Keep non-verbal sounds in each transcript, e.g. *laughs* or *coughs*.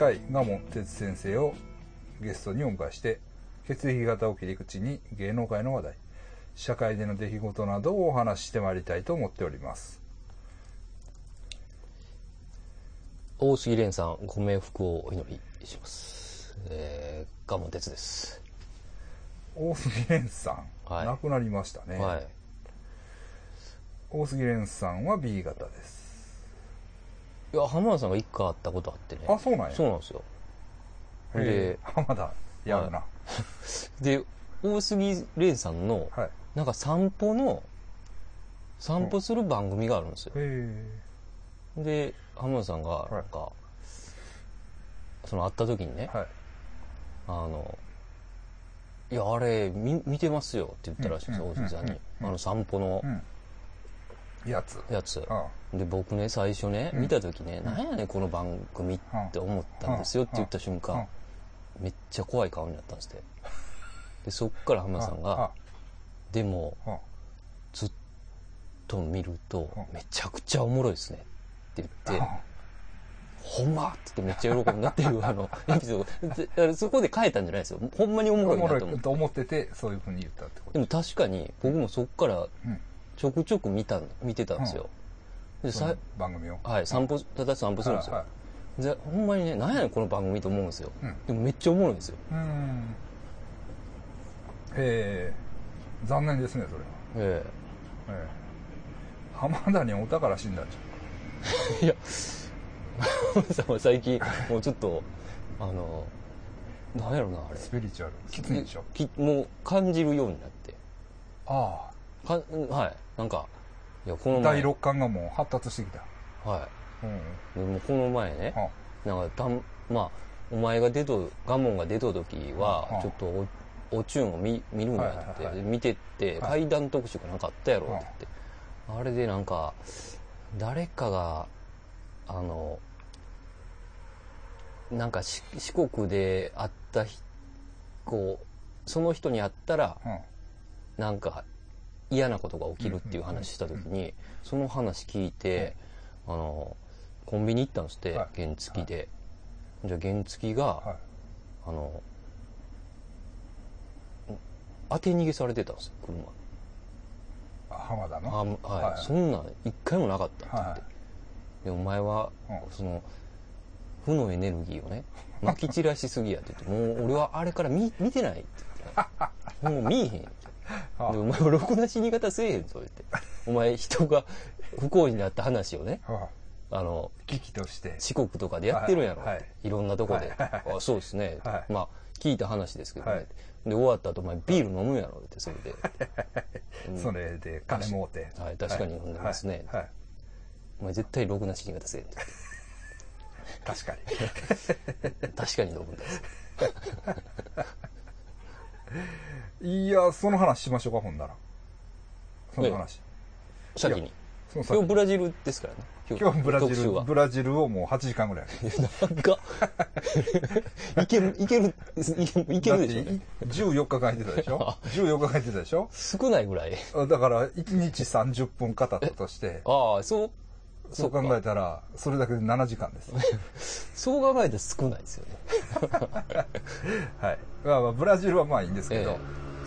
回、賀門哲先生をゲストにお迎えして、血液型を切り口に芸能界の話題、社会での出来事などをお話ししてまいりたいと思っております。大杉蓮さん、ご冥福をお祈りします。えー、我慢鉄です。大杉蓮さん、はい亡くなりましたね。はい。大杉蓮さんは B 型です。いや、浜田さんが一回会ったことあってね。あ、そうなんや。そうなんですよ。へでー、浜田、やるな。で、大杉蓮さんの、はい。なんか散歩の、散歩する番組があるんですよ。へで、浜田さんが、いなんか、その会った時にね、ーはい。あの、いや、あれ、見見てますよって言ったらしいんですよ、うん大杉さんに。うんあの散歩のうん。やつ。やつ。あで、僕ね、最初ね、うん。見た時ね、なんやねん、この番組って思ったんですよって言った瞬うん。間、めっちゃ怖い顔になったんですって。で、そっから浜田さんがあ、でも、あずっと見るとうん、めちゃくちゃおもろいですねって言って、あほんまって言ってめっちゃ喜んだっていう *laughs* あの、エピソード。そこで変えたんじゃないですよ。ほんまにおもろいなと思って。ろいと思ってて、そういうふうに言ったってこと。でも確かに、僕もそっからうん。ちょくちょく見た、見てたんですよ。で、さ番組を？はい、散歩、ただ散歩するんですよ。はいでほんまにね、なんやねんこの番組と思うんですよ。うんでもめっちゃおもろいんですよ。うん。へえ。残念ですね、それは。えええ。浜田にお宝死んだんじえ *laughs* いや、浜田さんは最近、もうちょっと、あの、なんやろな、あゃん。れ。スピリチュアル。きついでしょ？きもう感じるようになって。あかんはい。なんか、いや、このあ。前。第六感がもう発達してきた。はうん。い。でもこの前ね、あなんかたん、まあ、お前が出と、ガモンが出た時はうん、ちょっとお、おチューンを見見るんやって、はいはいはいで見てって、はい階段特集がなんかあったやろって言って、あれでなんか、誰かが、あの、なんかし四国で会ったひこう、その人に会ったら、うん。なんか嫌なことが起きるっていう話した時に、その話聞いて、あの、コンビニ行ったんですって、はい原付で。じゃあ原付が、はい。あの、当て逃げされてたんですよ、車。あ浜田あの。はい、はいそんなん一回もなかったって言って。はいで、お前は、うんその、負のエネルギーをね、撒き散らしすぎやって言って、もう俺はあれから見見てないって言って。*laughs* もう見えへん。で、あお前はろくな死に方せえへんぞ、言って。お前人が不幸になった話をね、はあ。の、い。危機として。四国とかでやってるんやろ。はいい、ろんなとこで、あそうですね、はい。まあ聞いた話ですけどね、はい。で終わった後お前ビール飲むんやろってそれで、*laughs* うん。それで金もうて。はい確かに飲んでますね。お前絶対ろくな死に方せえって。*laughs* 確かに。*laughs* 確かに飲むんだ。よいや、その話しましょうか、ほんなら。その話。い。先に。その先。今日ブラジルですからね。今日ブラジル、ブラジルをもう8時間ぐらい。なんかいけるいけるいけるいけるでしょねて14日間入ってたでしょ ?14 日間入ってたでしょ？少ないぐらい。だから、1日30分語ったとして、ああそう？そう考えたら、それだけで7時間です。そう考えたら *laughs* 少ないですよね *laughs* はい。まあまあ、ブラジルはまあいいんですけど、え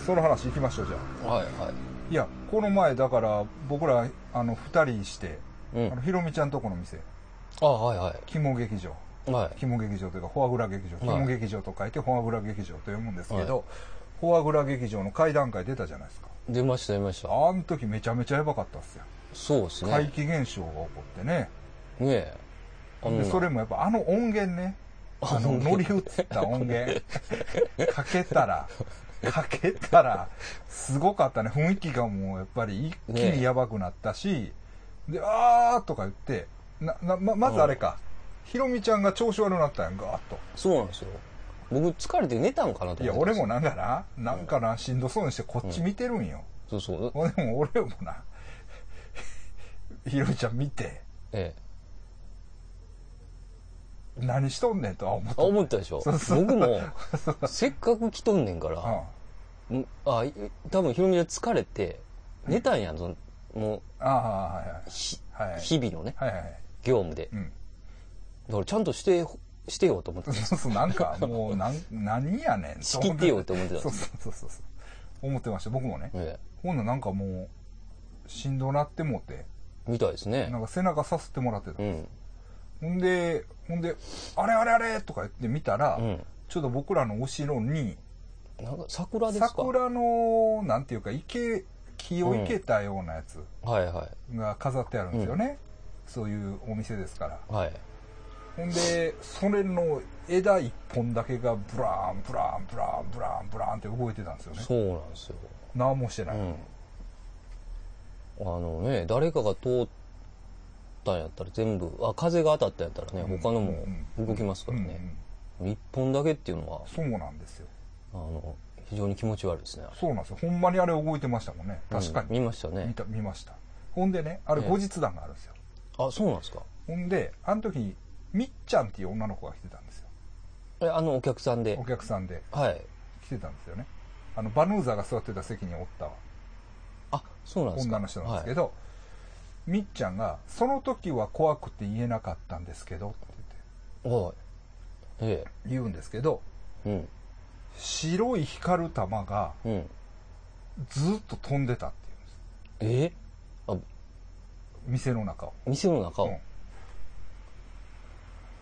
その話行きましょう、じゃあ。はいはいいや、この前、だから、僕ら、あの、二人して、うんあの、ひろみちゃんとこの店、あはいは肝劇場。いはい肝劇場というか、フォアグラ劇場。はい肝劇場と書いて、フォアグラ劇場と読むんですけど、はフォアグラ劇場の会談会出たじゃないですか。出ました出ましたあの時めちゃめちゃやばかったっすよ。そうですね。怪奇現象が起こってね。ねえ。それもやっぱあの音源ね、あの、乗り移った音源、かけたら、かけたら、すごかったね。雰囲気がもうやっぱり一気にやばくなったし、で、あーとか言って、な、な、ま、まずあれか、ひろみちゃんが調子悪くなったんやん、ガーッと。そうなんですよ。僕疲れて寝たんかなと思っていや、俺もなんかな、なんかな、しんどそうにしてこっち見てるんよ。そうそう。ほんでも俺もな、ひろみちゃん見て、ええ。何しとんねんとは思っあ、た。思ったでしょそうそう僕も、*laughs* せっかく来とんねんから、うんんあ、い多分ヒロミは疲れて、寝たんやん、そのもああ、はいはう、ひい。はい。日々のね、はいはいはい。業務で。うん。だからちゃんとして、してよと思ってた。そうそう、なんか、もう、なん、何やねん。仕切ってよって思ってたそうそうそうそう。思ってました、僕もね。えほんならなんかもう、しんどなってもって、えみたいですねなん。か背中さすってもらってた。うん。ほんで、ほんで、あれあれあれとか言って見たら、うん。ちょうど僕らの後ろに、なんか桜ですか？桜の、なんていうか、池、木を生けたようなやつが飾ってあるんですよね。そういうお店ですから。い。はい。ほんで、それの枝一本だけがブラーン、ブラーン、ブラーン、ブラーン、ブラーンって動いてたんですよね。そうなんですよ。何もしてない。うん。あのね、誰かが通ったんやったら全部、あ、風が当たったんやったらね、うん他のもうん動きますからうんね。うん一本だけっていうのは、そうなんですよ。あの、非常に気持ち悪いですね。そうなんですよ。ほんまにあれ動いてましたもんね。確かうんに。見ましたね。見た、見ました。ほんでね、あれええ後日談があるんですよ。あ、そうなんですか。ほんで、あの時、みっちゃんっていう女の子が来てたんですよ。え、あのお客さんでお。客さんではい。来てたんですよね。あの、バヌーザが座ってた席におったわ。あ、そうなんですか。女の人なんですけど、みっちゃんが、その時は怖くて言えなかったんですけど、ってはい。はい。え言うんですけど、え。うん。白い光る玉がうん。ずっと飛んでたって言うんです。えあ、店の中を。店の中を？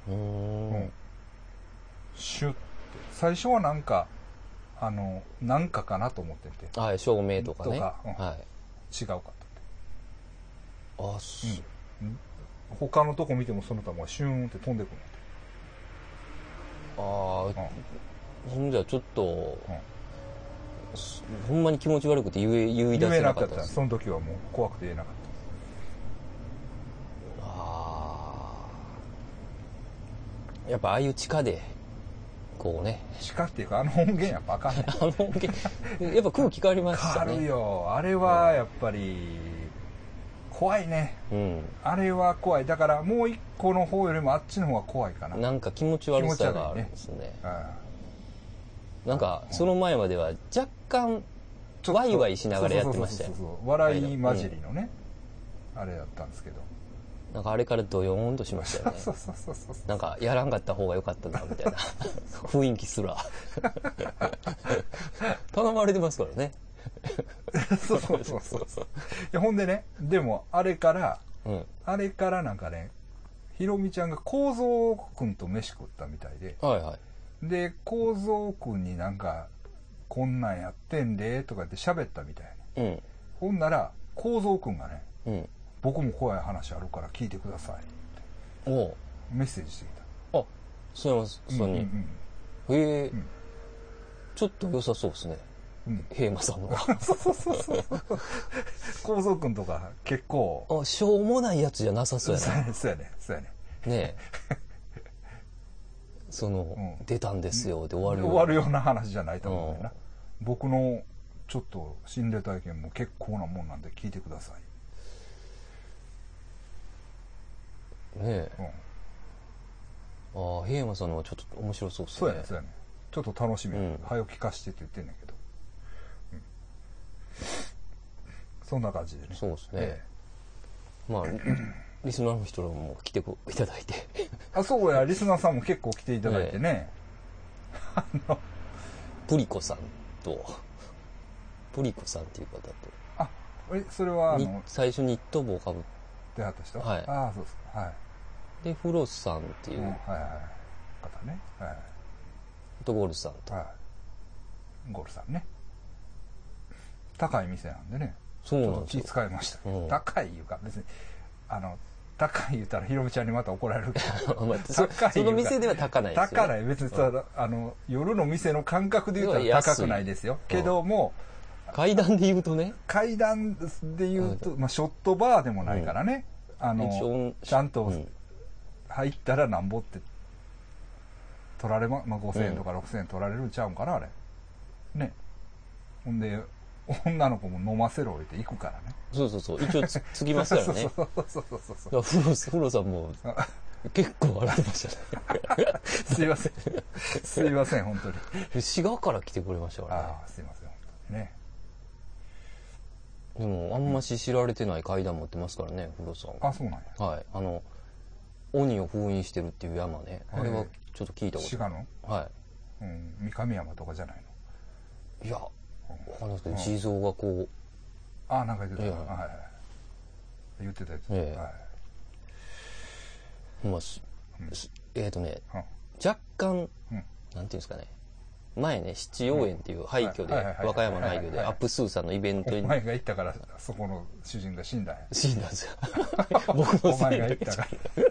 うん。うんシュッて。最初はなんか、あの、なんかかなと思ってて、はい、照明とかね。とかうんはい。違うかと思って。他のとこ見てもその玉がシューンって飛んでくるあのって。あ、ほんじゃちょっと、うんほんまに気持ち悪くて言え、言い出せなかったです。その時はもう怖くて言えなかっああ。やっぱああいう地下で、こうね。た。地下っていうか、あの音源やっぱあかんねん。*laughs* あの音源、やっぱ空気変わりました軽いね。よ。あれはやっぱり、怖いね。うん。あれは怖い。だからもう一個の方よりもあっちの方が怖いかな。なんか気持ち悪さがあるんですね。うんなんか、その前までは若干、ワイワイしながらやってましたよ笑い混じりのね、あれだったんですけど。なんかあれからドヨーンとしましたよね。*laughs* そうそうそうそう。なんか、やらんかった方が良かったな、みたいな雰囲気すら。*laughs* 頼まれてますからね。*laughs* そうそうそうそう。いや、ほんでね、でも、あれから、うん。あれからなんかね、ひろみちゃんが構造くんと飯食ったみたいで、はいはい。で、構造くんになんか、こんなんやってんで、とかって喋ったみたいな。うん。ほんなら、構造くんがね、うん。僕も怖い話あるから聞いてくださいっておうメッセージしてきあ、そうやまさた。んに。うんうんへえ、んちょっと良さそうですね。うんうん。ヘイマさんの。*laughs* そうそうそうそう。構造くんとか結構、あ、しょうもないやつじゃなさそうやね、そうやね、そうやね。ねえ。*laughs* その、うん出たんですよで終わる終わるような話じゃないと思うんだよなう。僕のちょっと心霊体験も結構なもんなんで聞いてください。ねえ。うん。ああ、ヘイマさんのはちょっと面白そうですね。そうやね、そうやね。ちょっと楽しみや。うん早く聞かしてって言ってんねんけど。うん。そんな感じでね。そうですね。えまあ、リ *clears throat* リスナーの人も来ていただいて。え *laughs* あ、そうや、リスナーさんも結構来ていただいてね。プリコさんと、プリコさんっていう方と、あ、え、それはあにの、最初ニット帽をかぶっ出会った人はいああ、そうですか。はい。て、フロスさんっていうん、う、はいはいはい。方ね。はいとゴールさんと。はい。ゴールさんね。高い店なんでね。そうなんですよ。使いました。うん高いいうか、別に、あの、高い言ったらひろみちゃんにまた怒られるけど。ま *laughs* あそ高いその店では高ないですよ、ね。高ない。別にただ、あの、夜の店の感覚で言ったら高くないですよ。けども、階段で言うとね、階段で言うと、まあ、ショットバーでもないからね。あの一応、ちゃんとうん入ったらなんぼって、取られま、まあ、5000円とか6000円取られるんちゃうんかな、あれ。ね。ほんで、女の子も飲ませろ言って行くからね。そうそうそう、一応つ *laughs* つきますからね。そうそうそうそうそうだからフロフロさんも *laughs* 結構笑ってましたね。*laughs* すいません。すいません、本当に。滋賀から来てくれましたからね。ああ、すいません、本当にね。でもあんまし知られてない階段持ってますからね古さんはあそうなんやはいあの鬼を封印してるっていう山ね。あれはちょっと聞いたこと。滋賀の、はうん、三上山とかじゃないの？いいやわかんないですけど地蔵がこあなんか言ってた、ええ。はいはい言ってたやつ、ええ。はい、うまあすすえっ、とねうん。若干、うん。なんていうんですかね。前ね七葉園っていう廃墟で、はい。はい。はい和歌山の廃墟はいはい。はい。でアップスーさんのイベントに。お前が行ったからそこの主人が死んだんや。死んだんですよ。*laughs* 僕のせいでが行ったから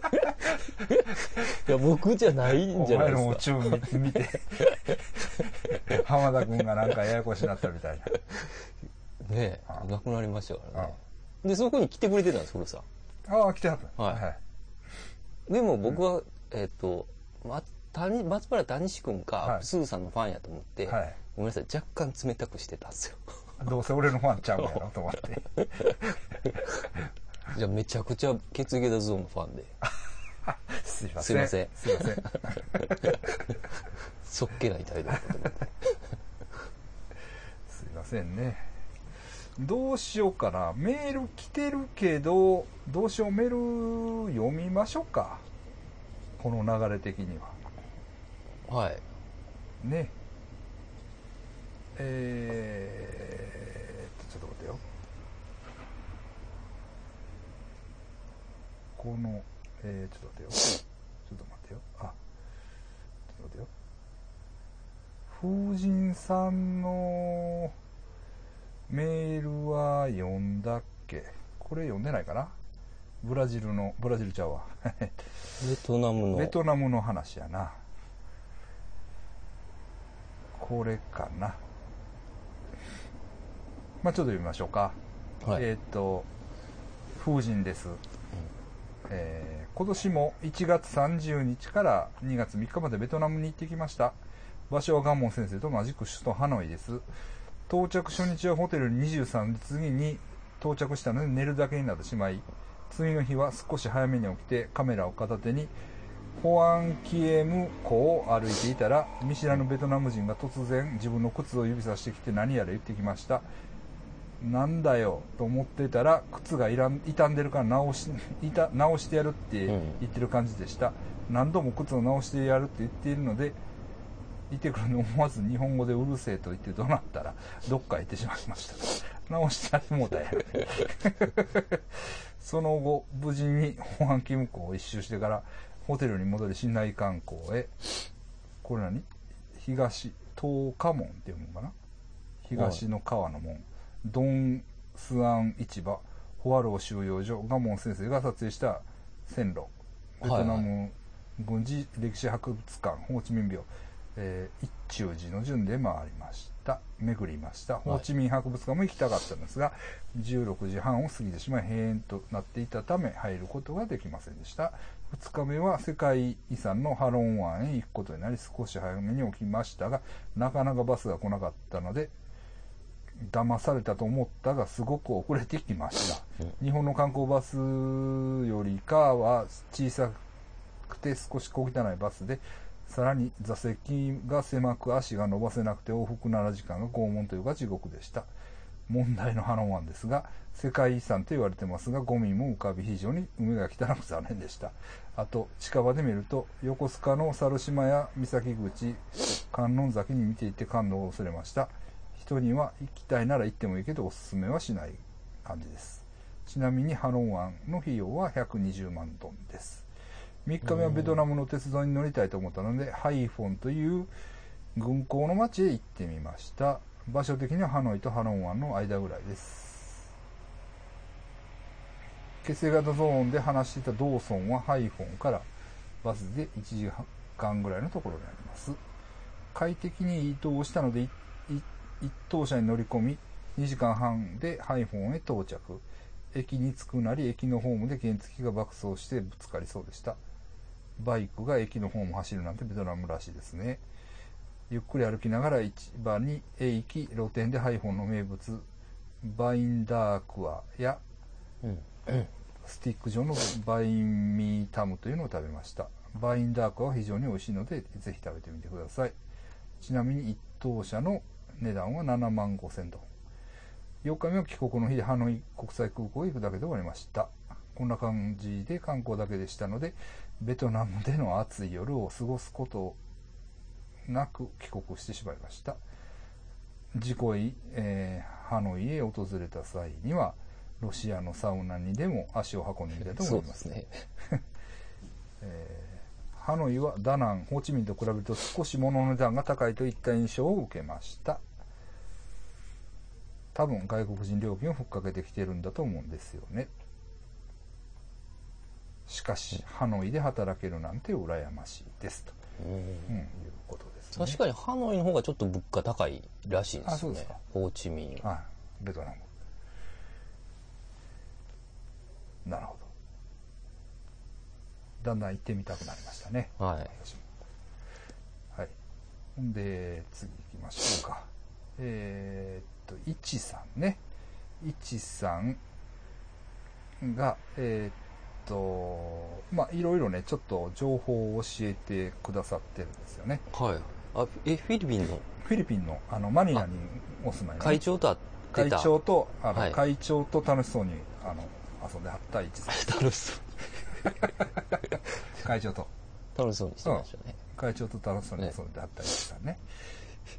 *laughs* いや僕じゃないんおじゃない前のですか宇宙見て。*laughs* 浜田君がなんかややこしになったみたいな。ねえあ亡くなりましたからね。でそこに来てくれてたんです古さん。ああ来てはった。はい。はいでも僕は、えっ、と、ま、谷松原谷志君か、はい。スーさんのファンやと思って、はい。ごめんなさい、若干冷たくしてたんですよ。*laughs* どうせ俺のファンちゃうやろと思って。じゃあめちゃくちゃ血液だゾーンのファンで、すいません。すいません。すいません。*laughs* そっけない態度だったと思って。すいませんね。どうしようかな。メール来てるけどどうしようメール読みましょうか。この流れ的には。はい。ね。えーっとちょっと待ってよ。このえー、ちょっと待ってよ。ちょっと待ってよ。あちょっと待ってよ。風神さんのメールは読んだっけ？これ読んでないかな？ブラジルのブラジルちゃうわ。*laughs* ベトナムの、ベトナムの話やな。これかな。まあちょっと読みましょうか、はい。えーっ、と風神です、えー今年も1月30日から2月3日までベトナムに行ってきました。場所はガンモン先生と同じく首都ハノイです。到着初日はホテルに23時過ぎに到着したので寝るだけになってしまい次の日は少し早めに起きてカメラを片手にホアンキエム湖を歩いていたら見知らぬベトナム人が突然自分の靴を指さしてきて何やら言ってきました。なんだよと思ってたら靴がいらん傷んでるから直し *laughs* いた直してやるってうん。言ってる感じでした、何度も靴を直してやるって言っているのでいてくるの思わず日本語でうるせえと言って怒鳴ったらどっか行ってしまいました。直してやってもうたや。ん *laughs* その後無事に保安金庫を一周してからホテルに戻り市内観光へこれ何？東東華門っていうのかな？東の川の門、ドンスアン市場ホアロー収容所ガモン先生が撮影した線路。ベトナム軍事歴史博物館ホーチミン廟、えー一中寺の順で回りました。巡りました。ホーチミン博物館も行きたかったんですが、16時半を過ぎてしまい閉園となっていたため入ることができませんでした。2日目は世界遺産のハロン湾へ行くことになり少し早めに起きましたがなかなかバスが来なかったので騙されたと思ったがすごく遅れてきました、日本の観光バスよりかは小さくて少し小汚いバスでさらに座席が狭く足が伸ばせなくて往復7時間が拷問というか地獄でした。問題のハロン湾ですが世界遺産と言われてますがゴミも浮かび非常に海が汚く残念でした。あと近場で見ると横須賀の猿島や三崎口観音崎に見ていて感動を恐れました人には行きたいなら行ってもいいけどおすすめはしない感じです。ちなみにハロン湾の費用は120万ドンです。3日目はベトナムの鉄道に乗りたいと思ったのでハイフォンという軍港の町へ行ってみました。場所的にはハノイとハロン湾の間ぐらいです。血清型ゾーンで話していたドーソンはハイフォンからバスで1時間ぐらいのところにあります。快適に移動したのでいい一等車に乗り込み2時間半でハイフォンへ到着。駅に着くなり駅のホームで原付が爆走してぶつかりそうでした。バイクが駅のホームを走るなんてベトナムらしいですね。ゆっくり歩きながら市場にへ行き露店でハイフォンの名物バインダークアやうん。スティック状のバインミータムというのを食べました。バインダークは非常に美味しいのでぜひ食べてみてください。ちなみに一等車の値段は7万5千ドン4日目は帰国の日でハノイ国際空港へ行くだけで終わりました。こんな感じで観光だけでしたので、ベトナムでの暑い夜を過ごすことなく帰国してしまいました。次回、えーハノイへ訪れた際には、ロシアのサウナにでも足を運んでみたいと思います。ですね。ハノイはダナン、ホーチミンと比べると少し物の値段が高いといった印象を受けました。多分外国人料金をふっかけてきてるんだと思うんですよね。しかし、ハノイで働けるなんて羨ましいです。と、うんうん、いうことです、ね。確かにハノイの方がちょっと物価高いらしいですよねあそうですか。ホーチミン。はい、ベトナム。なるほど。だんだん行ってみたくなりましたね。はい。私もはい。ほんで、次行きましょうか。えーっと、いちさんね。いちさんが、えーっと、まあ、いろいろね、ちょっと情報を教えてくださってるんですよね。はい。あ、え、フィリピンの？フィリピンの、あの、マニラにお住まいのね、会長と会。長と、あの、はい会長と楽しそうに、あの、遊んではったいちさん。*laughs* 楽しそう。*laughs* 会長と。楽しそうにしてましたね。会長と楽しそうに遊んではったりしたね。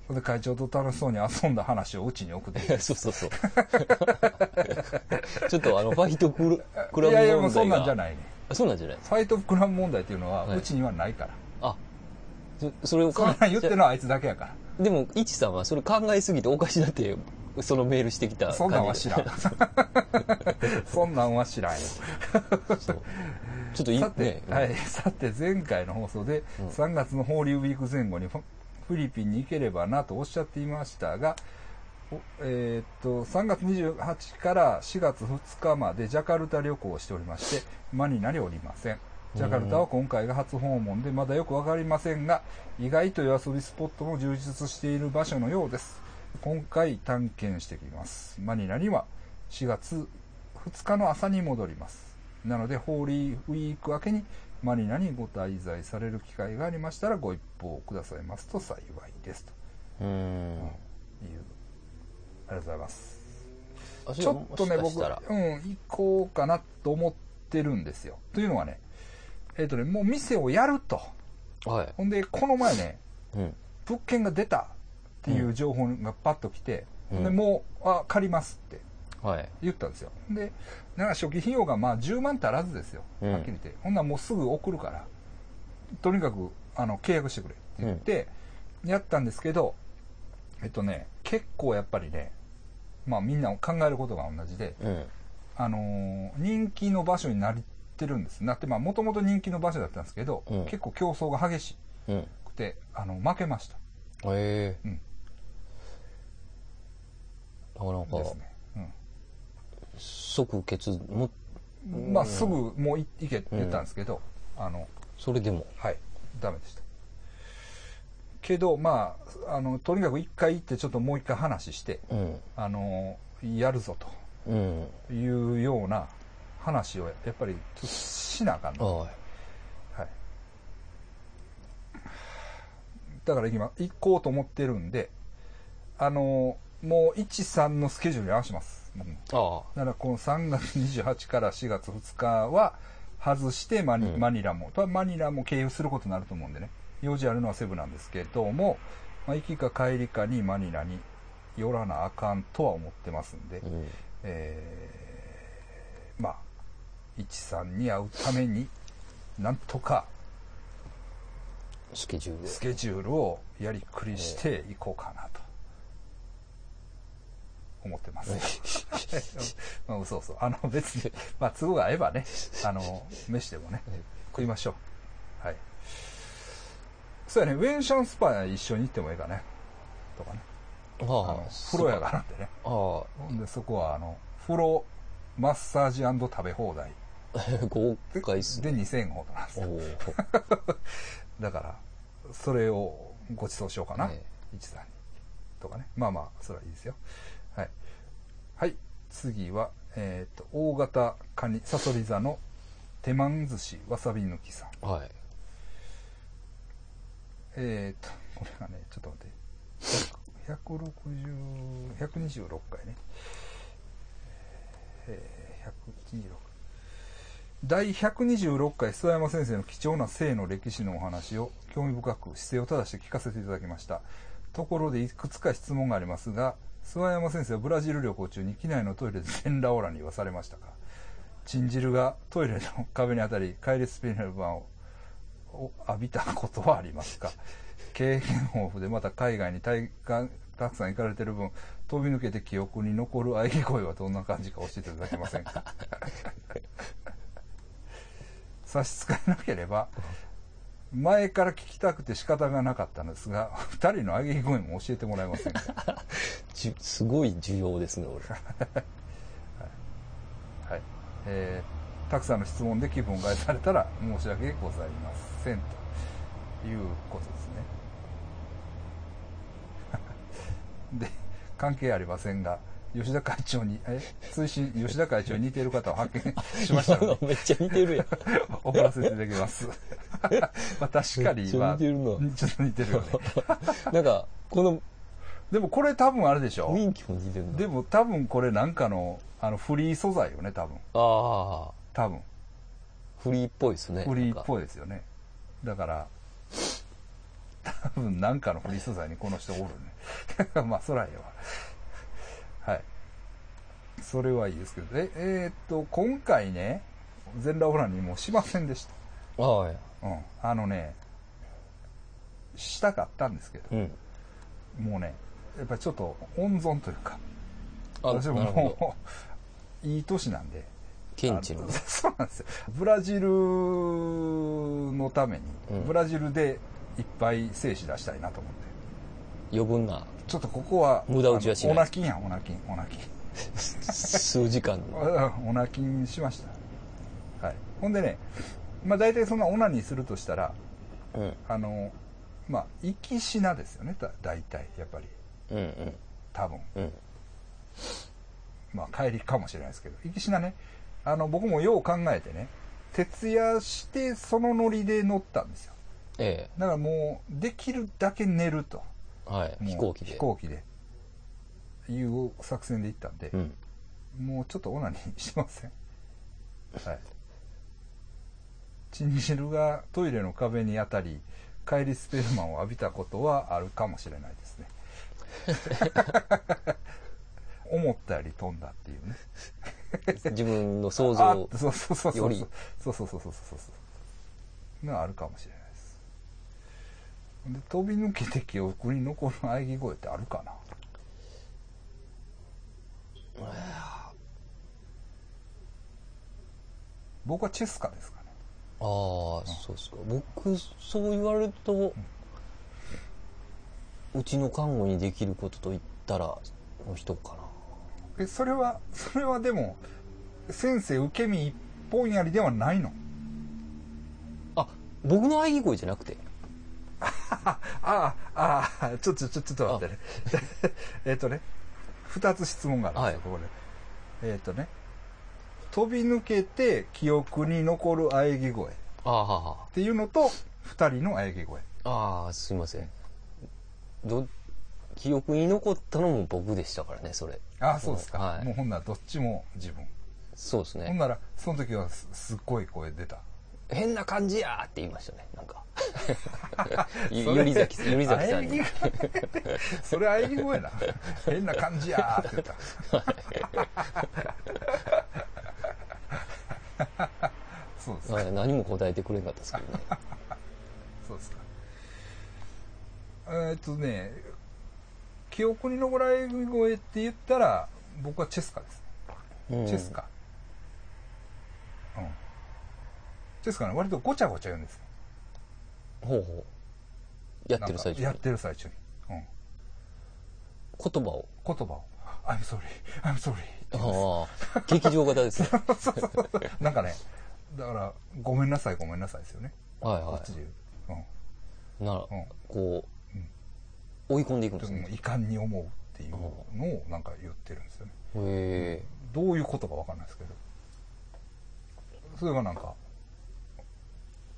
それで会長と楽しそうに遊んだ話をうちに送ってそうそうそう。*laughs* ちょっとあの、ファイトクラブ問題が。いやいや、もうそんなんじゃないね。あそうなんじゃないファイトクラブ問題っていうのは、はいうちにはないから。あ、そそれをそんなん言ってるのはあいつだけやから。でも、いちさんはそれ考えすぎておかしなって、そのメールしてきた感じで。そんなんは知らん。*laughs* そんなんは知らんよ。ちょっといいさて、ね。はい、さて前回の放送で、うん3月のホーリーウィーク前後にフィリピンに行ければなとおっしゃっていましたが、えーっと3月28日から4月2日までジャカルタ旅行をしておりましてマニラにおりません。ジャカルタは今回が初訪問でまだよくわかりませんが意外と夜遊びスポットも充実している場所のようです。今回探検してきます。マニラには4月2日の朝に戻ります。なのでホーリーウィーク明けにマニラにご滞在される機会がありましたらご一報くださいますと幸いですとうーん。いうありがとうございますあちょっとね僕うん行こうかなと思ってるんですよというのはねえっ、とねもう店をやるとはい。ほんでこの前ねうん。物件が出たっていう情報がパッと来て、うんでもうあ借りますってはい。言ったんですよ。でなんか初期費用がまあ10万足らずですよ、うん。はっきり言って。ほんならもうすぐ送るから。とにかくあの契約してくれって言って、やったんですけどえっとね結構やっぱりねまあみんな考えることが同じで、うん。あのー人気の場所になってるんです。なってまあもともと人気の場所だったんですけど、うん。結構競争が激しうん。くてあの負けました。ええ。うん。なかなかです、ね、即決、も、うん、まあすぐもうい行けって言ったんですけど、あのそれでも。はい、ダメでした。けど、まあ、あの、とにかく一回行って、ちょっともう一回話して、うん。あの、やるぞうん。というような話を、やっぱり、しなあかんの。はい。はい。だから今、行こうと思ってるんで、あの、もう、1、3のスケジュールに合わせます。僕もあだからこの3月28から4月2日は外してマニ,、うんマニラも、まあマニラも経由することになると思うんでね、用事あるのはセブなんですけども、まあ、行きか帰りかにマニラに寄らなあかんとは思ってますんで、あ。うん。えーまあ、一さんに会うために、なんとかスケジュールスケジュールをやりくりしていこうかなと。思ってます。ま *laughs* あ、嘘嘘。あの、別に、まあ、都合が合えばね、あの、飯でもね、食いましょう。はい。そうやね、ウェンシャンスパ一緒に行ってもいいかね。とかね。ああのあ。風呂屋があるんでね。あほんで、そこは、あの、風呂、マッサージ食べ放題あ。*laughs* 豪快っすでね。2000円ほどなんですおよ。お。*laughs* だから、それをご馳走しようかな。え一さんに。とかね。まあまあ、それはいいですよ。はい。はい。次は、えっ、と、大型カニ、サソリ座の手満寿司わさび抜きさん。はい。えっ、と、これがね、ちょっと待って。160、126回ね。えー126第126回諏訪山先生の貴重な性の歴史のお話を興味深く姿勢を正して聞かせていただきましたところでいくつか質問がありますが諏訪山先生はブラジル旅行中に機内のトイレで全裸オーラに言わされましたかチン汁がトイレの壁に当たり帰りスピネル板を浴びたことはありますか？経験豊富でまた海外にたくさん行かれてる分飛び抜けて記憶に残る喘ぎ声はどんな感じか教えていただけませんか？*laughs* 差し支えなければ前から聞きたくて仕方がなかったのですが *laughs* 二人の喘ぎ声も教えてもらえませんか？*laughs* すごい需要ですね、俺。*laughs* はいえーたくさんの質問で気分を害されたら申し訳ございませんということですね。で、関係ありませんが、吉田会長に、え、推進、吉田会長に似ている方を発見しましたので、めっちゃ似てるやん。送らせていただきます。*laughs* まあ確かに、まあ、似てるなちょっと似てるよね。*laughs* なんか、このでもこれ多分あれでしょ雰囲気も似てるな。でも多分これなんかの、あの、フリー素材よね、多分。ああ、多分。フリーっぽいですね。フリーっい。ぽいですよね。だから、多分なんかのフリー素材にこの人おるね。*laughs* まあ、そらええわ。はい。それはいいですけど、え、えーっと、今回ね、全裸オラにもうしませんでしああ、いや。た。うん。あのね、したかったんですけど、うん。もうね、やっぱりちょっと温存というか、あ、私も。もう、いい年なんで、ケンチのあの。*laughs* そうなんですよ。ブラジルのために、うんブラジルでいっぱい精子出したいなと思って。余分なちょっとここは、無駄打ちはしないオナキンやん、オナキン、オナキン。数時間 *laughs* オナキンしました。はい。ほんでね、まあ大体そんなオナニーするとしたら、うん。あの、まあ、行きしなですよね、だ大体、やっぱり。うんうん。多分。うん。まあ帰りかもしれないですけど、行きしなね、あの、僕もよう考えてね、徹夜してそのノリで乗ったんですよ。えだからもう、できるだけ寝ると。え。はい。飛行機で。飛行機で。いう作戦で行ったんで、うん。もうちょっとオナニーしません。*laughs* はい。チンジルがトイレの壁に当たり、帰りスペルマンを浴びたことはあるかもしれないですね。*laughs* 思ったより飛んだっていうね。自分の想あ像。そうそうそうそうよりそうそうそうそうそうそうのはあるかもしれないで飛び抜けて記憶に残る喘ぎ声ってあるかな？僕はチェスカですかねああ、そうですか。僕、そう言われると、うちの看護にできることと言ったら、の人かな。えそれはそれはでも先生受け身一本やりではないの？あ、僕の喘ぎ声じゃなくて。ああああちょっとちょちょっと待ってね。えっとね二つ質問があるんですよ、はい。ここで。えっ、とね飛び抜けて記憶に残る喘ぎ声。っああ、はあはていうのと二人の喘ぎ声。あ。ああ、すいません。ど、記憶に残ったのも僕でしたからね、それ。ああそうですか、はい。もうほんならどっちも自分、そうですね。ほんならその時はすすっごい声出た変な感じやーって言いましたね、なんか。*laughs* ゆりざき、ゆりざきさんに。それ喘ぎ *laughs* 声な。変な感じやーって言った。*laughs* そうですか。はい何も答えてくれなかったですけどね。そうですか。えーっとね記憶に残られる声って言ったら僕はチェスカです。ねうん。チェスカうんチェスカね。割とごちゃごちゃ言うんです。よほうほう。やってる最中に。やってる最中に、うん、言葉を。言葉を「I'm sorry. I'm sorry」ああ、劇場型ですね。*laughs* なんかねだから「ごめんなさいごめんなさい」ですよね。はいはこっちで言う、うん、い。なら、うん。こうん。う、追い込んでいくんでですもね。遺憾に思うっていうのをなんか言ってるんですよね。へえ。どういうことかわかんないですけど。それがなんか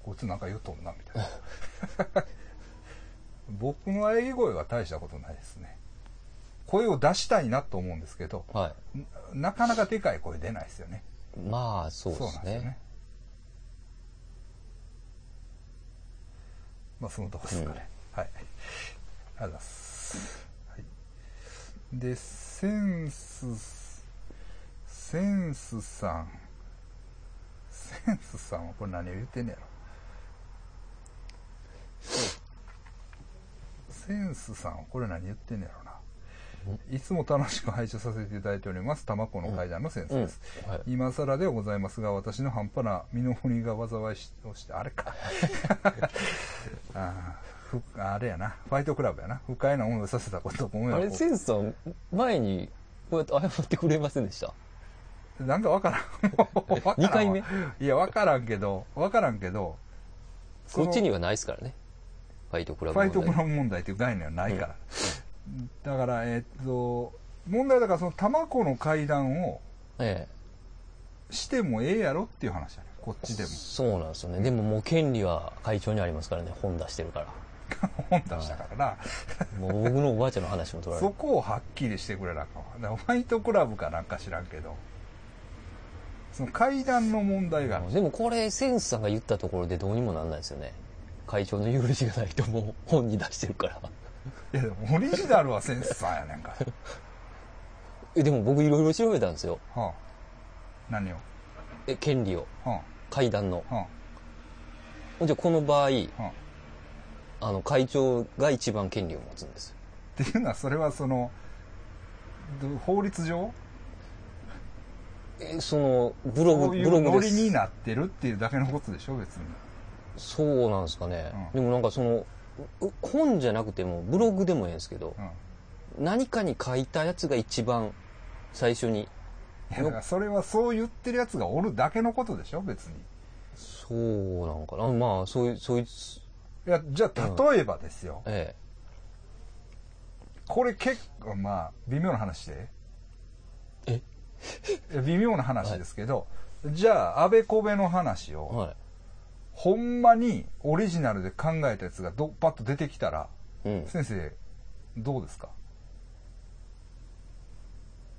こいつなんか言うとんなみたいな *laughs* 僕の喘ぎ声は大したことないですね声を出したいなと思うんですけど、はなかなかでかい声出ないですよね。い。まあ、そうですね。なんですよね。まあ、そのとこですかね。はい。ありがとうございます。はい。で、センス、センスさん。センスさんはこれ何を言ってんねやろ。センスさんはこれ何言ってんねやろな。いつも楽しく拝聴させていただいております。玉子の階段のセンスです。うんはい今更ではございますが、私の半端な身の振りが災いしをして、あれか。*laughs* ああれやな。ファイトクラブやな。不快な思いをさせたことをご迷あれ、惑センスさん、前に、こうやって謝ってくれませんでした？をなんかわからん。わからんわ二回目？*laughs* いや、わからんけど、わからんけど、こっちにはないですからね。ファイトクラファイトクブ問題ラブ問題っていう概念はないから。だから、えっと、問題はだからその玉子の階段をえしてもええやろっていう話やね。こっえ。ちでも。そうなんですよね。でももう権利は会長にありますからね。本出してるから。*laughs* 本出したからもう僕のおばあちゃんの話も取な、られる。そこをはっきりしてくれなあかんわファイトクラブかなんか知らんけど、その階段の問題がある。でもこれ、センスさんが言ったところでどうにもなんないですよね。会長の許しがないともう本に出してるから。いやでもオリジナルはセンスさんやねんか *laughs* え、でも僕いろいろ調べたんですよ。ら。はあ、何を？え、権利を。は階段の。あ、はじゃあこの場合、あ、はあ。あの、会長が一番権利を持つんです。っていうのはそれはその、ど法律上？え、その、ブログ、ブログです。ノリになってるっていうだけのことでしょ別に。そうなんですかね。うんでもなんかその、う本じゃなくても、ブログでもいいんですけどう、ん。何かに書いたやつが一番最初に、いやそれはそう言ってるやつがおるだけのことでしょ別に。そうなんかな。まあ、そういう、そういう、いや、じゃあ例えばですよ。えこれ結構まあ微妙な話でえ？微妙な話ですけど、じゃああべこべの話え。を、はほんまにオリジナルで考えたやつがどパッと出てきたらい。うん。先生どうですか？